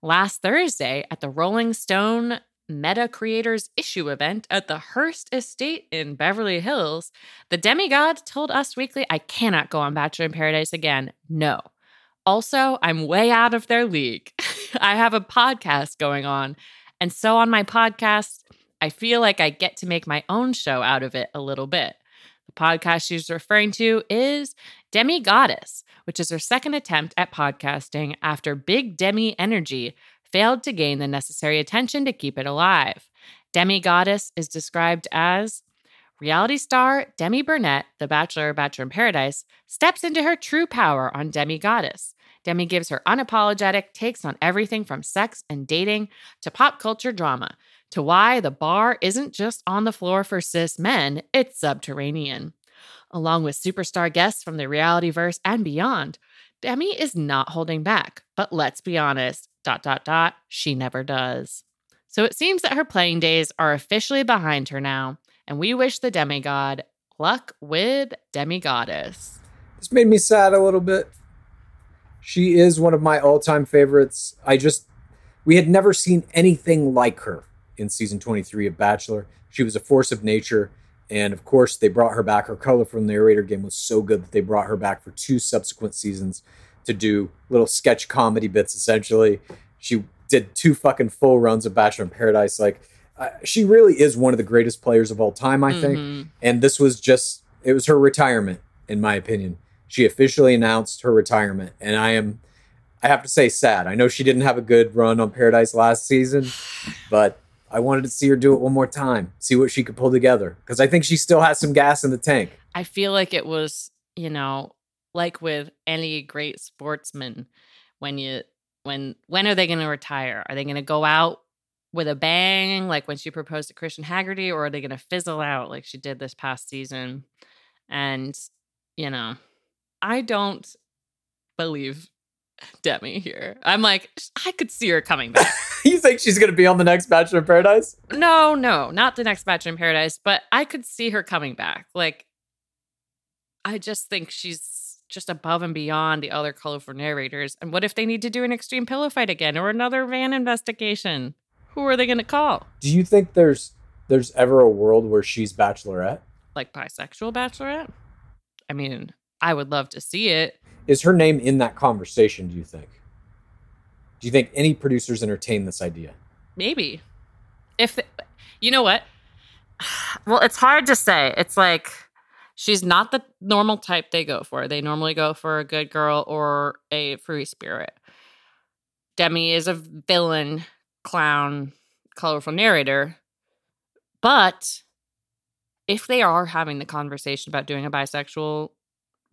Last Thursday at the Rolling Stone Meta Creators Issue event at the Hearst Estate in Beverly Hills, the demigod told Us Weekly, I cannot go on Bachelor in Paradise again. No. Also, I'm way out of their league. I have a podcast going on. And so on my podcast, I feel like I get to make my own show out of it a little bit. The podcast she's referring to is Demi Goddess, which is her second attempt at podcasting after Big Demi Energy failed to gain the necessary attention to keep it alive. Demi Goddess is described as reality star Demi Burnett, The Bachelor, Bachelor in Paradise, steps into her true power on Demi Goddess. Demi gives her unapologetic takes on everything from sex and dating to pop culture drama to why the bar isn't just on the floor for cis men, it's subterranean. Along with superstar guests from the reality verse and beyond, Demi is not holding back. But let's be honest, dot dot dot, she never does. So it seems that her playing days are officially behind her now, and we wish the demigod luck with demigoddess. This made me sad a little bit. She is one of my all-time favorites. I just we had never seen anything like her in season 23 of Bachelor. She was a force of nature. And of course, they brought her back. Her colorful narrator game was so good that they brought her back for two subsequent seasons to do little sketch comedy bits, essentially. She did two fucking full runs of Bachelor in Paradise. Like, uh, she really is one of the greatest players of all time, I think. Mhm. And this was just, it was her retirement, in my opinion. She officially announced her retirement. And I am, I have to say, sad. I know she didn't have a good run on Paradise last season, but I wanted to see her do it one more time, see what she could pull together. Because I think she still has some gas in the tank. I feel like it was, you know, like with any great sportsman, when you when when are they going to retire? Are they going to go out with a bang, like when she proposed to Kristian Haggerty, or are they going to fizzle out like she did this past season? And you know, I don't believe Demi here. I'm like, I could see her coming back. you think she's going to be on the next Bachelor in Paradise? No, no, not the next Bachelor in Paradise, but I could see her coming back. Like, I just think she's just above and beyond the other colorful narrators. And what if they need to do an extreme pillow fight again or another van investigation? Who are they going to call? Do you think there's there's ever a world where she's Bachelorette? Like bisexual bachelorette? I mean, I would love to see it. Is her name in that conversation? Do you think? Do you think any producers entertain this idea? Maybe. If the, you know what? Well, it's hard to say. It's like she's not the normal type they go for. They normally go for a good girl or a free spirit. Demi is a villain, clown, colorful narrator. But if they are having the conversation about doing a bisexual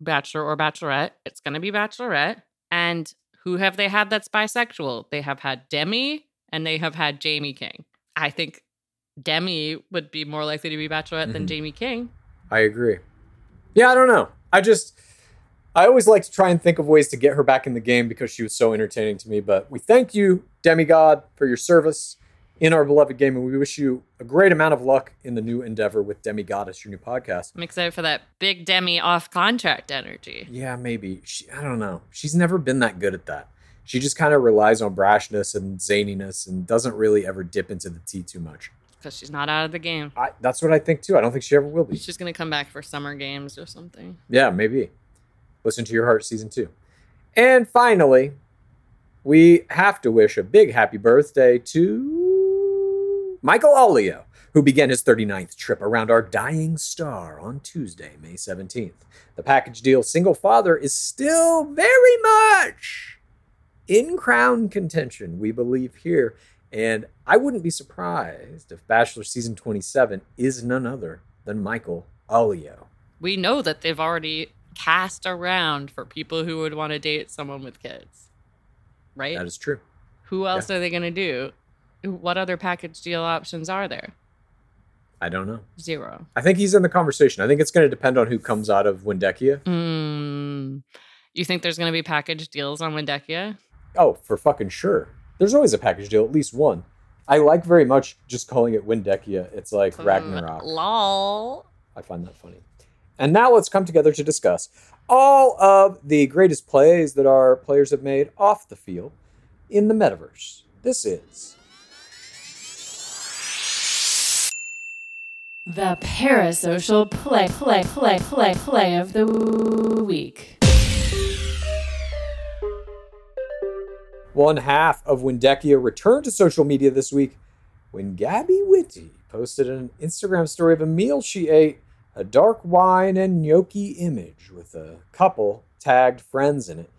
bachelor or bachelorette, it's going to be bachelorette. And who have they had that's bisexual? They have had Demi and they have had Jamie King. I think Demi would be more likely to be bachelorette than Mhm. Jamie King. I agree. Yeah, I don't know. I just I always like to try and think of ways to get her back in the game because she was so entertaining to me. But we thank you, Demigod, for your service in our beloved game, and we wish you a great amount of luck in the new endeavor with Demigoddess, your new podcast. I'm excited for that big Demi off contract energy. Yeah, maybe. She, I don't know. She's never been that good at that. She just kind of relies on brashness and zaniness and doesn't really ever dip into the tea too much. Because she's not out of the game. I, that's what I think too. I don't think she ever will be. She's going to come back for summer games or something. Yeah, maybe. Listen to Your Heart season two. And finally, we have to wish a big happy birthday to Michael Allio, who began his 39th trip around our dying star on Tuesday, May 17th. The package deal single father is still very much in crown contention, we believe here. And I wouldn't be surprised if Bachelor season 27 is none other than Michael Allio. We know that they've already cast around for people who would want to date someone with kids. Right? That is true. Who else are they going to do? what other package deal options are there? I don't know. Zero. I think he's in the conversation. I think it's going to depend on who comes out of Windekia. Mm. You think there's going to be package deals on Windekia? Oh, for fucking sure. There's always a package deal, at least one. I like very much just calling it Windekia. It's like mm, Ragnarok. Lol. I find that funny. And now let's come together to discuss all of the greatest plays that our players have made off the field in the metaverse. This is The parasocial play, play, play, play, play of the week. One half of Windekia returned to social media this week when Gabby Windey posted an Instagram story of a meal she ate, a dark wine and gnocchi image with a couple tagged friends in it.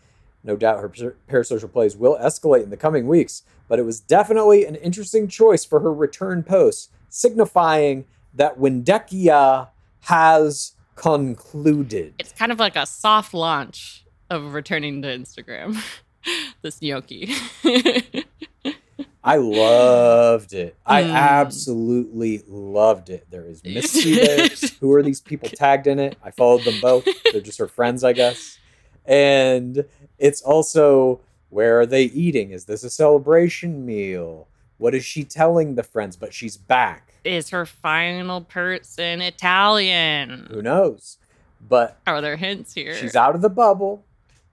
No doubt her parasocial plays will escalate in the coming weeks, but it was definitely an interesting choice for her return post, signifying that Windekia has concluded. It's kind of like a soft launch of returning to Instagram. this gnocchi. I loved it. I Mm. absolutely loved it. There is Misty there. Who are these people tagged in it? I followed them both. They're just her friends, I guess. And it's also where are they eating? Is this a celebration meal? What is she telling the friends? But she's back. Is her final person Italian? Who knows? But Are there hints here? she's out of the bubble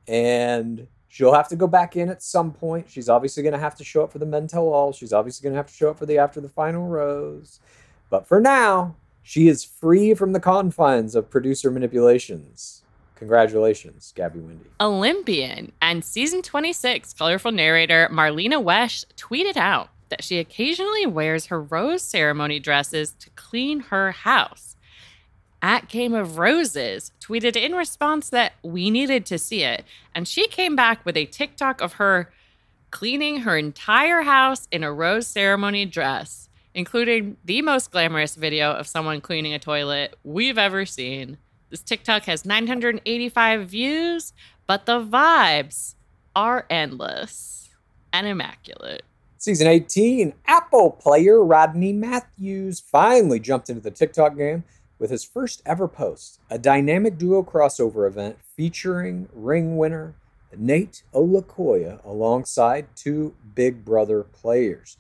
and she'll have to go back in at some point. She's obviously going to have to show up for the men tell all. She's obviously going to have to show up for the after the final rose. But for now, she is free from the confines of producer manipulations. Congratulations, Gabby Windey. Olympian and season 26 colorful narrator Marlena Wesh tweeted out that she occasionally wears her rose ceremony dresses to clean her house. At Game of Roses tweeted in response that we needed to see it, and she came back with a TikTok of her cleaning her entire house in a rose ceremony dress, including the most glamorous video of someone cleaning a toilet we've ever seen. This TikTok has 985 views, but the vibes are endless and immaculate. Season 18, Apple player Rodney Matthews finally jumped into the TikTok game with his first ever post, a dynamic duo crossover event featuring ring winner Nayte Olukoya alongside two Big Brother players.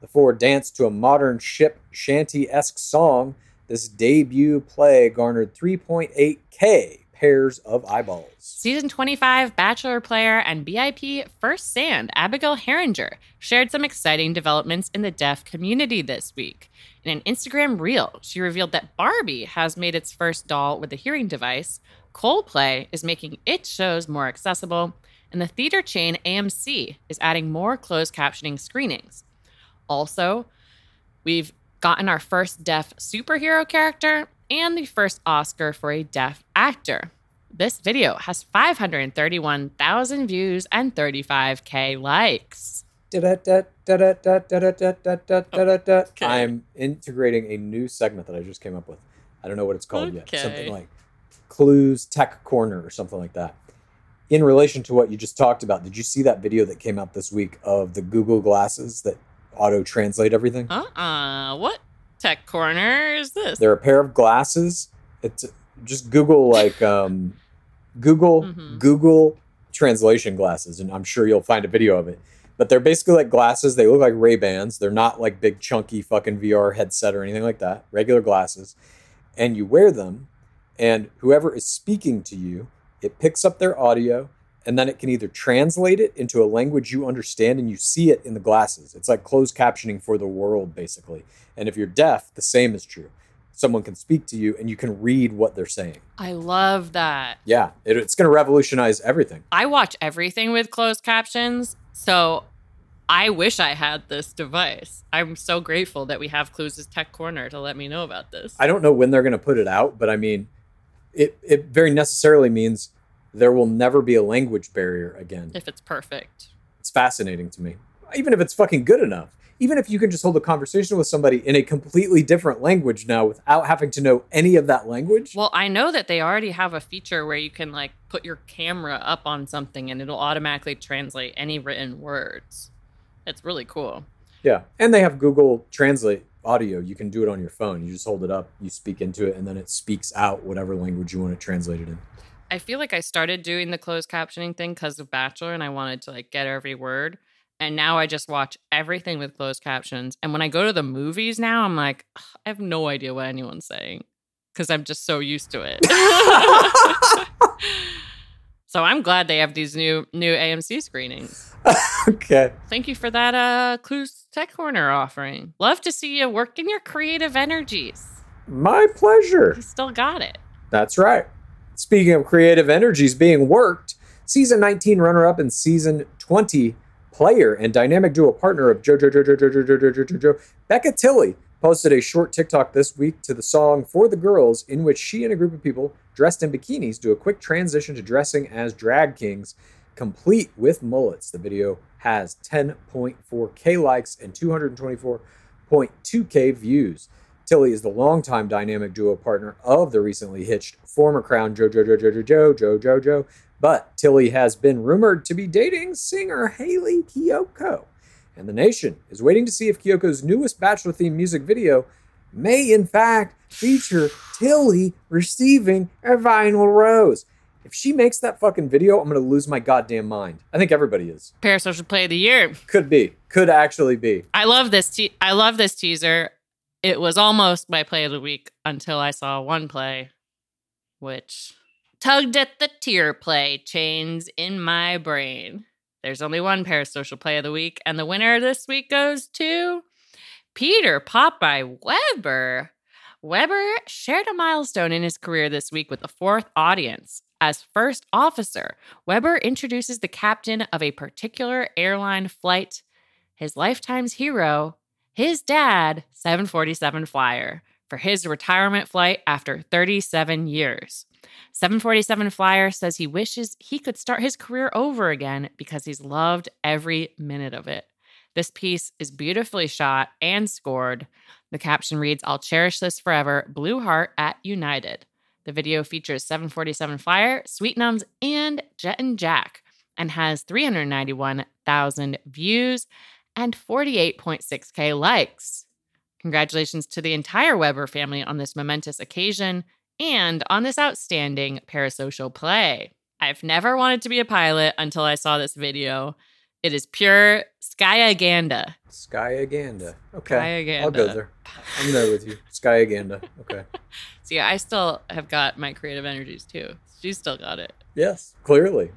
The four danced to a modern ship shanty esque song. This debut play garnered 3.8K pairs of eyeballs. Season 25 Bachelor player and BIP First Sand Abigail Heringer shared some exciting developments in the deaf community this week. In an Instagram reel, she revealed that Barbie has made its first doll with a hearing device, Coldplay is making its shows more accessible, and the theater chain AMC is adding more closed captioning screenings. Also, we've gotten our first deaf superhero character and the first Oscar for a deaf actor. This video has 531,000 views and 35k likes. I'm integrating a new segment that I just came up with. I don't know what it's called yet. Something like Clues Tech Corner or something like that. In relation to what you just talked about, did you see that video that came out this week of the Google glasses that auto translate everything? Uh-uh. What tech corner is this? They're a pair of glasses. It's just Google like um, Google Mhm. Google translation glasses, and I'm sure you'll find a video of it. But they're basically like glasses. They look like Ray Bans. They're not like big chunky fucking VR headset or anything like that. Regular glasses, and you wear them, and whoever is speaking to you, it picks up their audio. And then it can either translate it into a language you understand and you see it in the glasses. It's like closed captioning for the world, basically. And if you're deaf, the same is true. Someone can speak to you and you can read what they're saying. I love that. Yeah, it, it's going to revolutionize everything. I watch everything with closed captions, so I wish I had this device. I'm so grateful that we have Clues' Tech Corner to let me know about this. I don't know when they're going to put it out, but I mean, it, it very necessarily means there will never be a language barrier again. if it's perfect. It's fascinating to me. Even if it's fucking good enough. Even if you can just hold a conversation with somebody in a completely different language now without having to know any of that language. Well, I know that they already have a feature where you can like put your camera up on something and it'll automatically translate any written words. It's really cool. Yeah. And they have Google Translate audio. You can do it on your phone. You just hold it up, you speak into it, and then it speaks out whatever language you want to translate it in. I feel like I started doing the closed captioning thing because of Bachelor and I wanted to like get every word. And now I just watch everything with closed captions. And when I go to the movies now, I'm like, I have no idea what anyone's saying because I'm just so used to it. so I'm glad they have these new new AMC screenings. okay. Thank you for that uh Clues Tech Corner offering. Love to see you work in your creative energies. My pleasure. You still got it. That's right. Speaking of creative energies being worked, season 19 runner up and season 20 player and dynamic duo partner of JoJo JoJo JoJo JoJo JoJo Jo, Becca Tilley posted a short TikTok this week to the song For the Girls, in which she and a group of people dressed in bikinis do a quick transition to dressing as drag kings, complete with mullets. The video has 10.4K likes and 224.2K views. Tilley is the longtime dynamic duo partner of the recently hitched former Crown JoJo JoJo JoJo Jo JoJo, but Tilley has been rumored to be dating singer Hayley Kiyoko. And the nation is waiting to see if Kiyoko's newest Bachelor themed music video may, in fact, feature Tilley receiving a vinyl rose. If she makes that fucking video, I'm going to lose my goddamn mind. I think everybody is. Parasocial Play of the Year. Could be. Could actually be. I love this. Te- I love this teaser. It was almost my play of the week until I saw one play, which tugged at the tear play chains in my brain. There's only one parasocial play of the week, and the winner this week goes to Peter Popeye Weber. Weber shared a milestone in his career this week with the fourth audience. As first officer, Weber introduces the captain of a particular airline flight, his lifetime's hero, his dad, 747 Flyer, for his retirement flight after 37 years. 747 Flyer says he wishes he could start his career over again because he's loved every minute of it. This piece is beautifully shot and scored. The caption reads, I'll cherish this forever, Blue Heart at United. The video features 747 Flyer, Sweet Nums, and Jet and Jack, and has 391,000 views and 48.6K likes. Congratulations to the entire Weber family on this momentous occasion and on this outstanding parasocial play. I've never wanted to be a pilot until I saw this video. It is pure Skyaganda. Skyaganda. Okay. Skyaganda. I'll go there. I'm there with you. Skyaganda. Okay. See, I still have got my creative energies too. She's still got it. Yes, clearly.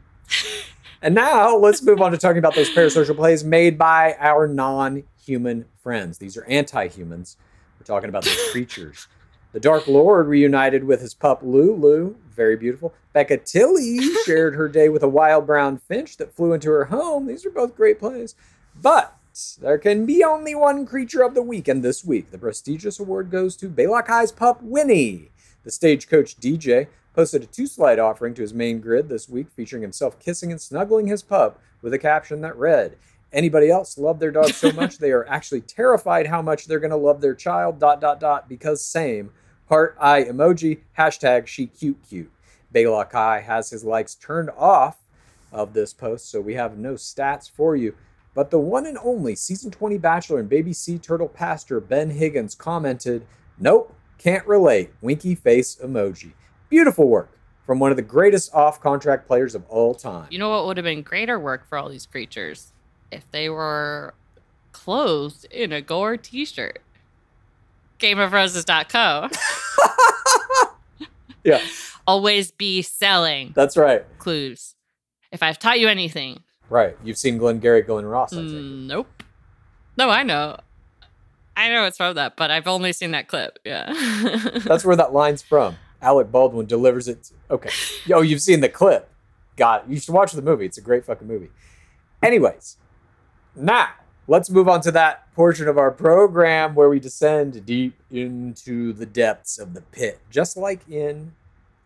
and now let's move on to talking about those parasocial plays made by our non human friends. These are anti humans. We're talking about those creatures. The Dark Lord reunited with his pup Lulu. Very beautiful. Becca Tilley shared her day with a wild brown finch that flew into her home. These are both great plays. But there can be only one creature of the week, and this week the prestigious award goes to Baylock High's pup Winnie. The stagecoach DJ posted a two slide offering to his main grid this week featuring himself kissing and snuggling his pup with a caption that read, Anybody else love their dog so much they are actually terrified how much they're going to love their child, dot, dot, dot, because same. Heart eye emoji, hashtag she cute cute. Baylock High has his likes turned off of this post, so we have no stats for you. But the one and only season 20 Bachelor and Baby Sea Turtle pastor Ben Higgins commented, Nope, can't relate. Winky face emoji. Beautiful work from one of the greatest off contract players of all time. You know what would have been greater work for all these creatures? If they were clothed in a gore t shirt. GameofRoses.co. Yeah, Always be selling that's right. clues. If I've taught you anything, Right. You've seen Glengarry Glen Ross, mm, nope. No, I know. I know it's from that, but I've only seen that clip. Yeah. That's where that line's from. Alec Baldwin delivers it. Okay. Yo, you've seen the clip. Got it. You should watch the movie. It's a great fucking movie. Anyways, now let's move on to that portion of our program where we descend deep into the depths of the pit, just like in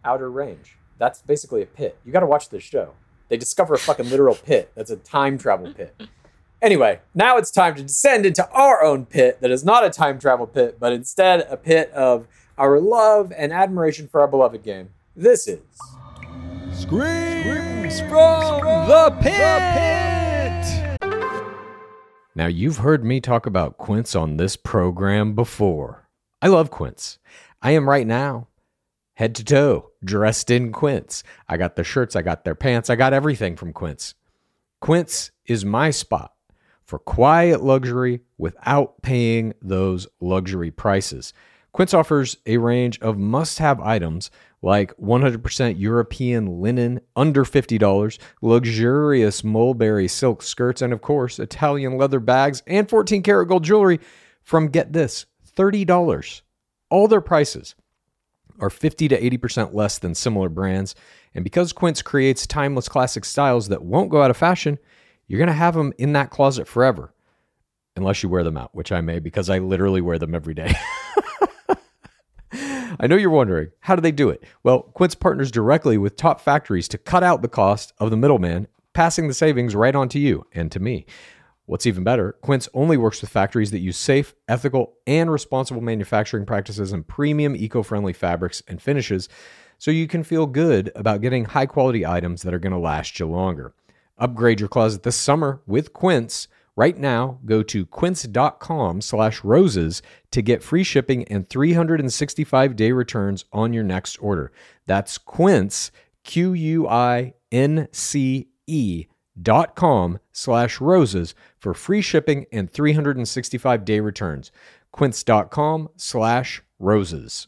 Outer Range. That's basically a pit. You got to watch this show. They discover a fucking literal pit. That's a time travel pit. Anyway, now it's time to descend into our own pit that is not a time travel pit, but instead a pit of our love and admiration for our beloved game. This is Screams from the pit. Now, you've heard me talk about Quince on this program before. I love Quince. I am right now, head to toe, dressed in Quince. I got their shirts, I got their pants, I got everything from Quince. Quince is my spot for quiet luxury without paying those luxury prices. Quince offers a range of must have items like 100% European linen under $50, luxurious mulberry silk skirts, and of course, Italian leather bags and 14 karat gold jewelry from get this $30. All their prices are 50 to 80% less than similar brands. And because Quince creates timeless classic styles that won't go out of fashion, you're going to have them in that closet forever. Unless you wear them out, which I may because I literally wear them every day. I know you're wondering, how do they do it? Well, Quince partners directly with top factories to cut out the cost of the middleman, passing the savings right on to you and to me. What's even better, Quince only works with factories that use safe, ethical, and responsible manufacturing practices and premium eco friendly fabrics and finishes so you can feel good about getting high quality items that are going to last you longer. Upgrade your closet this summer with Quince. Right now, go to quince.com slash roses to get free shipping and 365 day returns on your next order. That's quince, Q U I N C E dot com slash roses for free shipping and 365 day returns. Quince.com slash roses.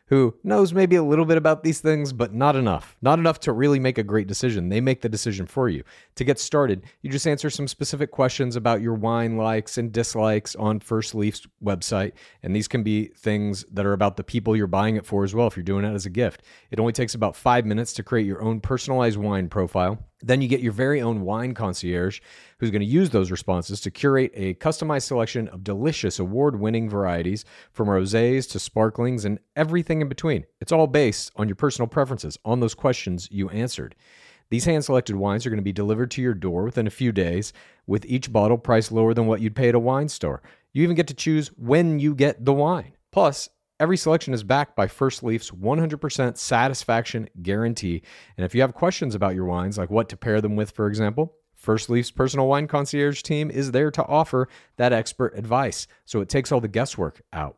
who knows maybe a little bit about these things, but not enough. Not enough to really make a great decision. They make the decision for you. To get started, you just answer some specific questions about your wine likes and dislikes on First Leaf's website. And these can be things that are about the people you're buying it for as well, if you're doing it as a gift. It only takes about five minutes to create your own personalized wine profile. Then you get your very own wine concierge who's going to use those responses to curate a customized selection of delicious award winning varieties from rosés to sparklings and everything in between. It's all based on your personal preferences, on those questions you answered. These hand selected wines are going to be delivered to your door within a few days, with each bottle priced lower than what you'd pay at a wine store. You even get to choose when you get the wine. Plus, Every selection is backed by First Leaf's 100% satisfaction guarantee. And if you have questions about your wines, like what to pair them with, for example, First Leaf's personal wine concierge team is there to offer that expert advice. So it takes all the guesswork out.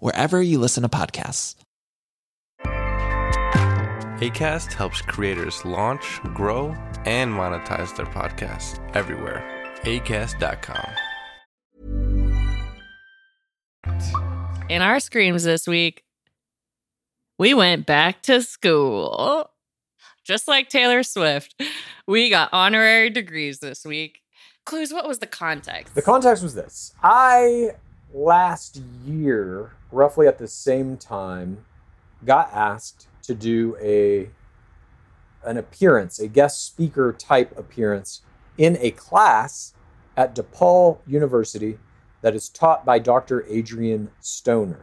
wherever you listen to podcasts. ACAST helps creators launch, grow, and monetize their podcasts everywhere. ACAST.com. In our screams this week, we went back to school. Just like Taylor Swift, we got honorary degrees this week. Clues, what was the context? The context was this. I last year, roughly at the same time, got asked to do a an appearance, a guest speaker type appearance in a class at DePaul University that is taught by Dr. Adrian Stoner.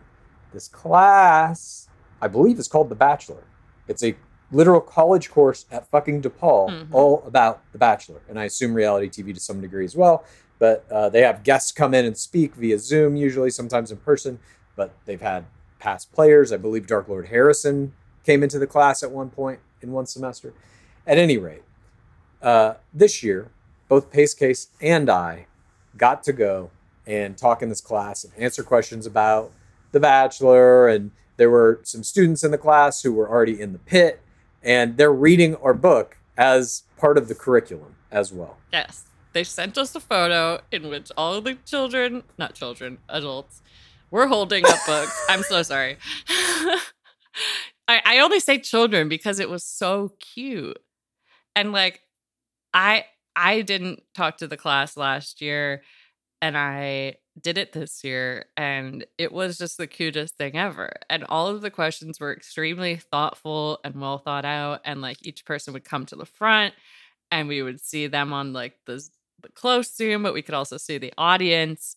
this class, I believe, is called The Bachelor. It's a literal college course at fucking DePaul, Mhm. all about The Bachelor, and I assume reality TV to some degree as well. But uh, they have guests come in and speak via Zoom, usually, sometimes in person. But they've had past players. I believe Dark Lord Harrison came into the class at one point in one semester. At any rate, uh, this year, both Pace Case and I got to go and talk in this class and answer questions about The Bachelor. And there were some students in the class who were already in the pit, and they're reading our book as part of the curriculum as well. Yes. They sent us a photo in which all the children, not children, adults, were holding up books. I'm so sorry. I, I only say children because it was so cute. And like I I didn't talk to the class last year and I did it this year and it was just the cutest thing ever. And all of the questions were extremely thoughtful and well thought out and like each person would come to the front and we would see them on like the, close zoom but we could also see the audience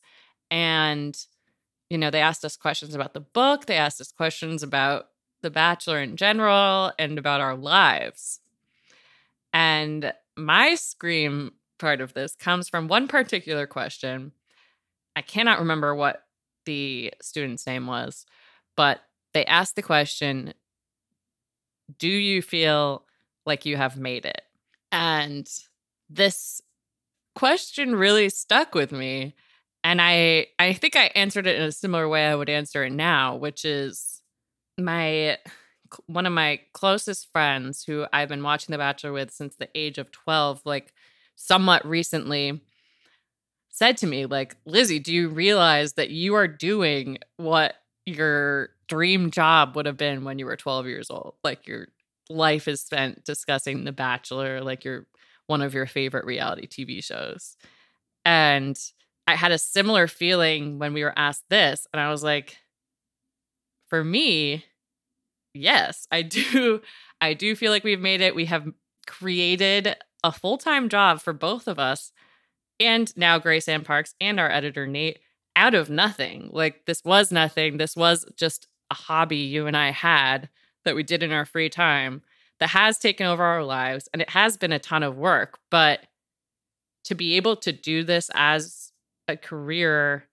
and you know they asked us questions about the book they asked us questions about the bachelor in general and about our lives. And my scream part of this comes from one particular question. I cannot remember what the student's name was but they asked the question do you feel like you have made it? And this question really stuck with me. And I I think I answered it in a similar way I would answer it now, which is my one of my closest friends who I've been watching The Bachelor with since the age of 12, like somewhat recently said to me like, "Lizzie, do you realize that you are doing what your dream job would have been when you were 12 years old? Like your life is spent discussing The Bachelor, like you're one of your favorite reality TV shows. And I had a similar feeling when we were asked this. And I was like, for me, yes, I do. I do feel like we've made it. We have created a full time job for both of us and now Grace Ann Parks and our editor, Nate, out of nothing. Like, this was nothing. This was just a hobby you and I had that we did in our free time that has taken over our lives and it has been a ton of work but to be able to do this as a career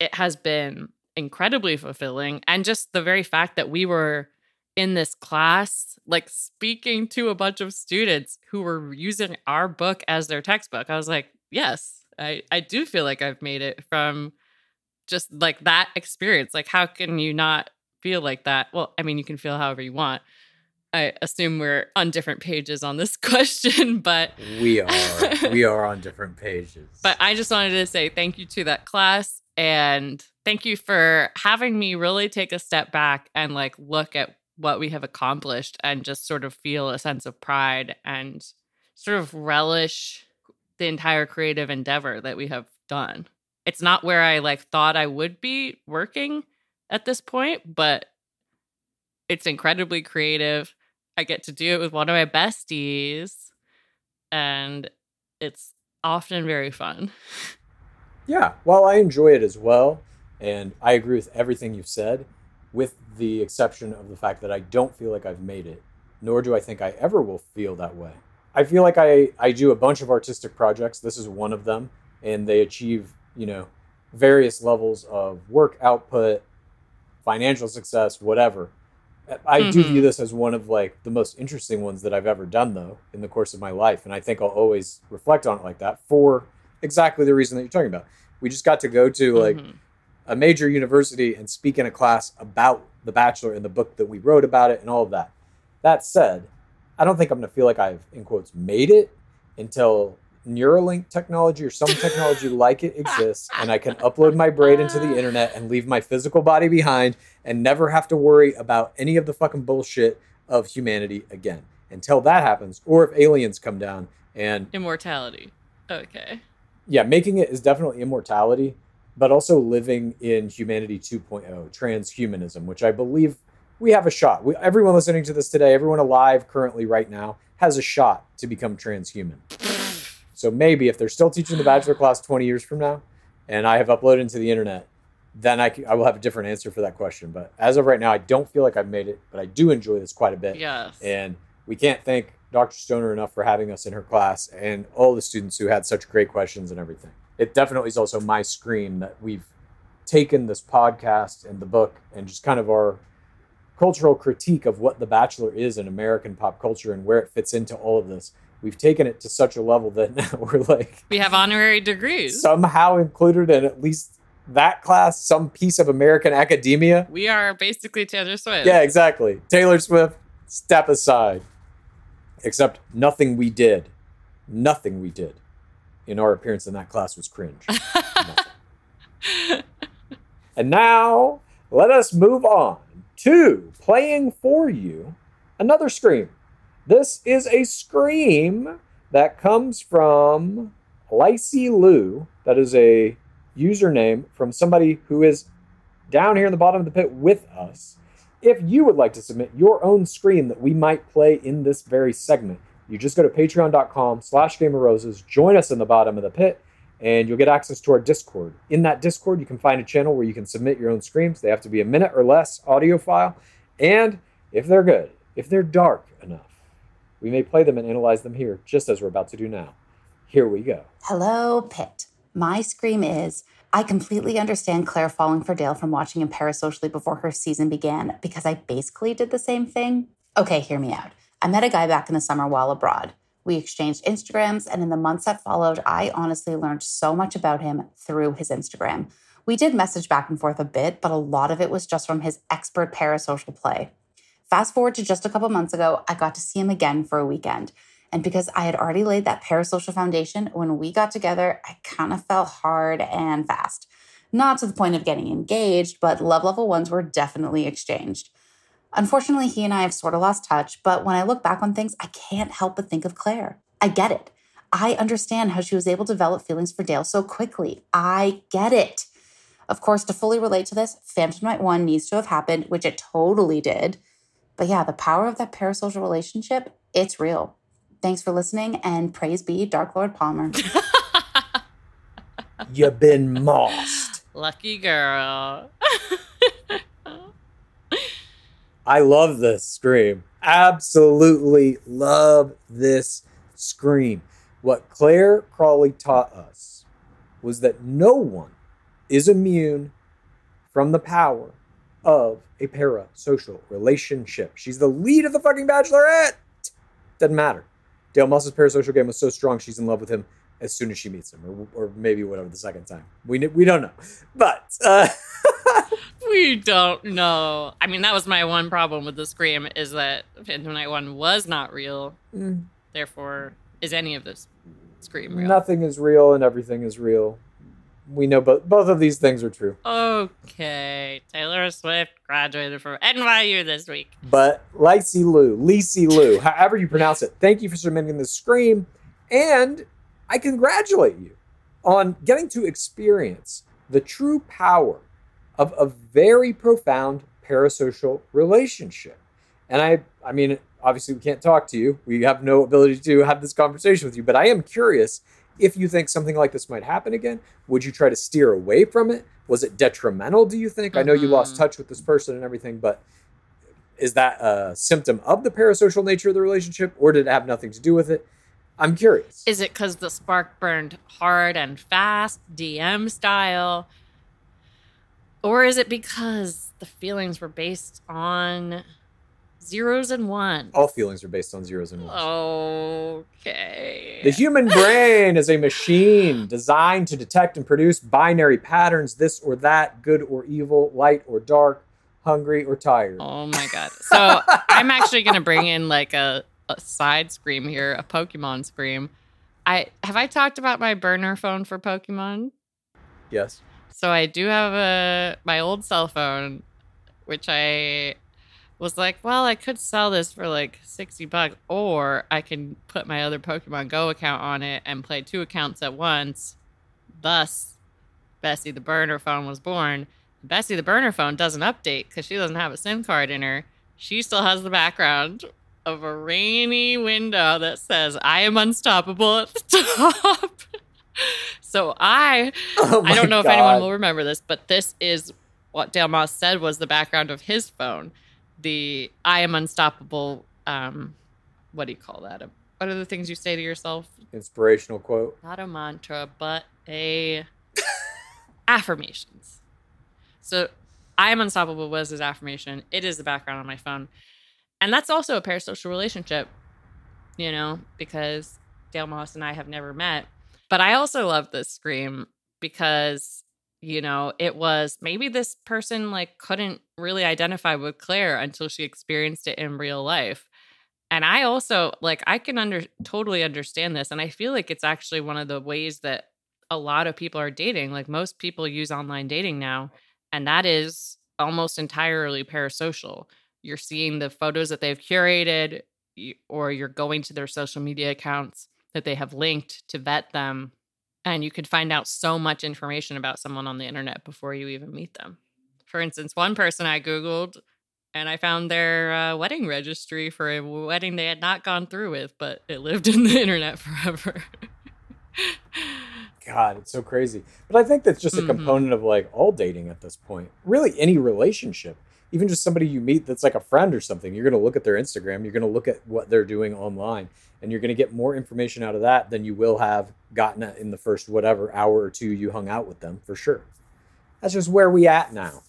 it has been incredibly fulfilling and just the very fact that we were in this class like speaking to a bunch of students who were using our book as their textbook i was like yes i i do feel like i've made it from just like that experience like how can you not feel like that? Well i mean you can feel however you want I assume we're on different pages on this question, but We are. we are on different pages. but I just wanted to say thank you to that class and thank you for having me really take a step back and like look at what we have accomplished and just sort of feel a sense of pride and sort of relish the entire creative endeavor that we have done. It's not where I like thought I would be working at this point, but it's incredibly creative. I get to do it with one of my besties and it's often very fun. Yeah, well, I enjoy it as well, and I agree with everything you've said, with the exception of the fact that I don't feel like I've made it, nor do I think I ever will feel that way. I feel like I, I do a bunch of artistic projects. This is one of them, and they achieve, you know, various levels of work output, financial success, whatever. I do Mhm. view this as one of like the most interesting ones that I've ever done though in the course of my life and I think I'll always reflect on it like that for exactly the reason that you're talking about. We just got to go to like Mhm. a major university and speak in a class about The Bachelor and the book that we wrote about it and all of that. That said, I don't think I'm going to feel like I've, in quotes, made it until Neuralink technology or some technology like it exists and I can upload my brain into the internet and leave my physical body behind and never have to worry about any of the fucking bullshit of humanity again. Until that happens, or if aliens come down and Immortality. Okay. yeah, making it is definitely immortality, but also living in humanity 2.0, transhumanism, which I believe we have a shot. We, everyone listening to this today, everyone alive currently right now, has a shot to become transhuman. So maybe if they're still teaching the bachelor class 20 years from now, and I have uploaded into the internet, then I, c- I will have a different answer for that question. But as of right now, I don't feel like I've made it, but I do enjoy this quite a bit. Yes. And we can't thank Dr. Stoner enough for having us in her class and all the students who had such great questions and everything. It definitely is also my scream that we've taken this podcast and the book and just kind of our cultural critique of what The Bachelor is in American pop culture and where it fits into all of this. We've taken it to such a level that now we're like We have honorary degrees. somehow included in at least that class some piece of American academia. we are basically Taylor Swift. Yeah, exactly. Taylor Swift, step aside. Except nothing we did, nothing we did in our appearance in that class was cringe. And now let us move on to playing for you another scream. This is a scream that comes from Lacey Lou. That is a username from somebody who is down here in the bottom of the pit with us. If you would like to submit your own scream that we might play in this very segment, you just go to patreon.com slash game of roses, join us in the bottom of the pit, and you'll get access to our Discord. In that Discord, you can find a channel where you can submit your own screams. They have to be a minute or less audio file. And if they're good, if they're dark enough, we may play them and analyze them here, just as we're about to do now. Here we go. Hello, Pit. My scream is I completely understand Clare falling for Dale from watching him parasocially before her season began because I basically did the same thing. Okay, hear me out. I met a guy back in the summer while abroad. We exchanged Instagrams, and in the months that followed, I honestly learned so much about him through his Instagram. We did message back and forth a bit, but a lot of it was just from his expert parasocial play. Fast forward to just a couple months ago, I got to see him again for a weekend. And because I had already laid that parasocial foundation, when we got together, I kind of fell hard and fast. Not to the point of getting engaged, but love level ones were definitely exchanged. Unfortunately, he and I have sort of lost touch, but when I look back on things, I can't help but think of Clare. I get it. I understand how she was able to develop feelings for Dale so quickly. I get it. Of course, to fully relate to this, Phantom Night 1 needs to have happened, which it totally did. But yeah, the power of that parasocial relationship, it's real. Thanks for listening and praise be Dark Lord Palmer. You've been mossed. Lucky girl. I love this scream. Absolutely love this scream. What Clare Crawley taught us was that no one is immune from the power of a parasocial relationship. She's the lead of the fucking bachelorette. Doesn't matter. Dale Moss's parasocial game was so strong she's in love with him as soon as she meets him, or, or maybe whatever the second time. We we don't know, but uh, we don't know. I mean, that was my one problem with the scream is that Phantom Night One was not real. Mm. Therefore, is any of this scream real? nothing is real and everything is real. We know both both of these things are true. Okay, Taylor Swift graduated from NYU this week. But Lacey Lou, Lacey Lou, however you pronounce it, thank you for submitting this scream. And I congratulate you on getting to experience the true power of a very profound parasocial relationship. And I I mean, obviously we can't talk to you. We have no ability to have this conversation with you, but I am curious if you think something like this might happen again. Would you try to steer away from it? Was it detrimental, do you think? I know you lost mm-hmm. touch with this person and everything, but is that a symptom of the parasocial nature of the relationship or did it have nothing to do with it? I'm curious. Is it because the spark burned hard and fast, DM style? Or is it because the feelings were based on zeros and ones? All feelings are based on zeros and ones. Okay. The human brain is a machine designed to detect and produce binary patterns, this or that, good or evil, light or dark, hungry or tired. Oh my god. So I'm actually gonna bring in like a, a side scream here, a Pokemon scream. I have I talked about my burner phone for Pokemon? Yes. So I do have a my old cell phone, which I was like, well, I could sell this for like 60 bucks, or I can put my other Pokemon Go account on it and play two accounts at once. Thus, Bessie the burner phone was born. Bessie the burner phone doesn't update because she doesn't have a SIM card in her. She still has the background of a rainy window that says, I am unstoppable at the top. So I Oh I don't know if anyone will remember this, but this is what Dale Moss said was the background of his phone. The I am unstoppable um what do you call that? What are the things you say to yourself? Inspirational quote. Not a mantra, but a affirmations. So I am unstoppable was his affirmation. It is the background on my phone. And that's also a parasocial relationship, you know, because Dale Moss and I have never met. But I also love this scream because, you know, it was maybe this person like couldn't really identify with Clare until she experienced it in real life. And I also like I can under totally understand this. And I feel like it's actually one of the ways that a lot of people are dating. Like most people use online dating now, and that is almost entirely parasocial. You're seeing the photos that they've curated, or you're going to their social media accounts that they have linked to vet them. And you could find out so much information about someone on the internet before you even meet them. For instance, one person I Googled and I found their uh, wedding registry for a wedding they had not gone through with, but it lived in the internet forever. God, it's so crazy. But I think that's just a Mhm. component of like all dating at this point. Really, any relationship, even just somebody you meet that's like a friend or something, you're going to look at their Instagram, you're going to look at what they're doing online, and you're going to get more information out of that than you will have gotten in the first whatever hour or two you hung out with them, for sure. That's just where we at now.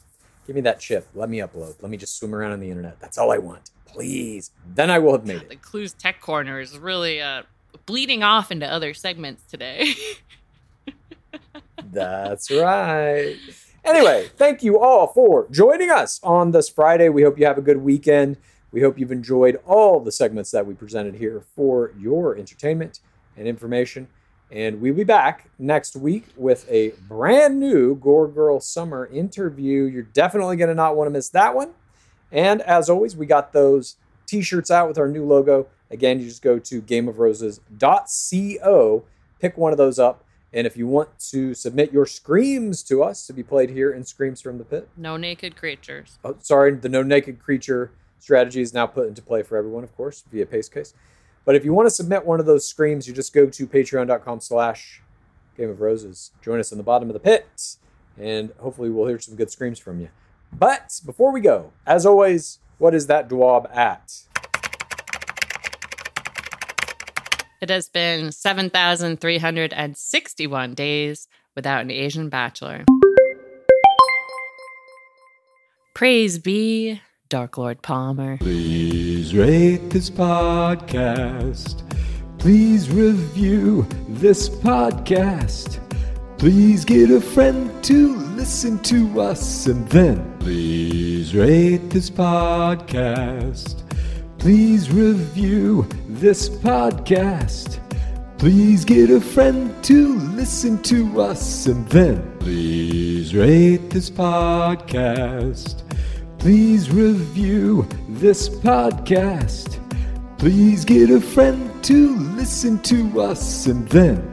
Give me that chip. Let me upload. Let me just swim around on the internet. That's all I want. Please. Then I will have made it. the Clues Tech Corner is really uh, bleeding off into other segments today. That's right. Anyway, thank you all for joining us on this Friday. We hope you have a good weekend. We hope you've enjoyed all the segments that we presented here for your entertainment and information. And we'll be back next week with a brand new Gore Girl Summer interview. You're definitely going to not want to miss that one. And as always, we got those t shirts out with our new logo. Again, you just go to gameofroses.co, pick one of those up. And if you want to submit your screams to us to be played here in Screams from the Pit, no naked creatures. oh, sorry, the no naked creature strategy is now put into play for everyone, of course, via pace case. But if you want to submit one of those screams, you just go to patreon.com slash game of roses. Join us in the bottom of the pit, and hopefully we'll hear some good screams from you. But before we go, as always, what is that dwab at? It has been 7,361 days without an Asian bachelor. Praise be Dark Lord Palmer. Please rate this podcast. Please review this podcast. Please get a friend to listen to us and then please rate this podcast. Please review this podcast. Please get a friend to listen to us and then please rate this podcast. Please review this podcast. Please get a friend to listen to us and then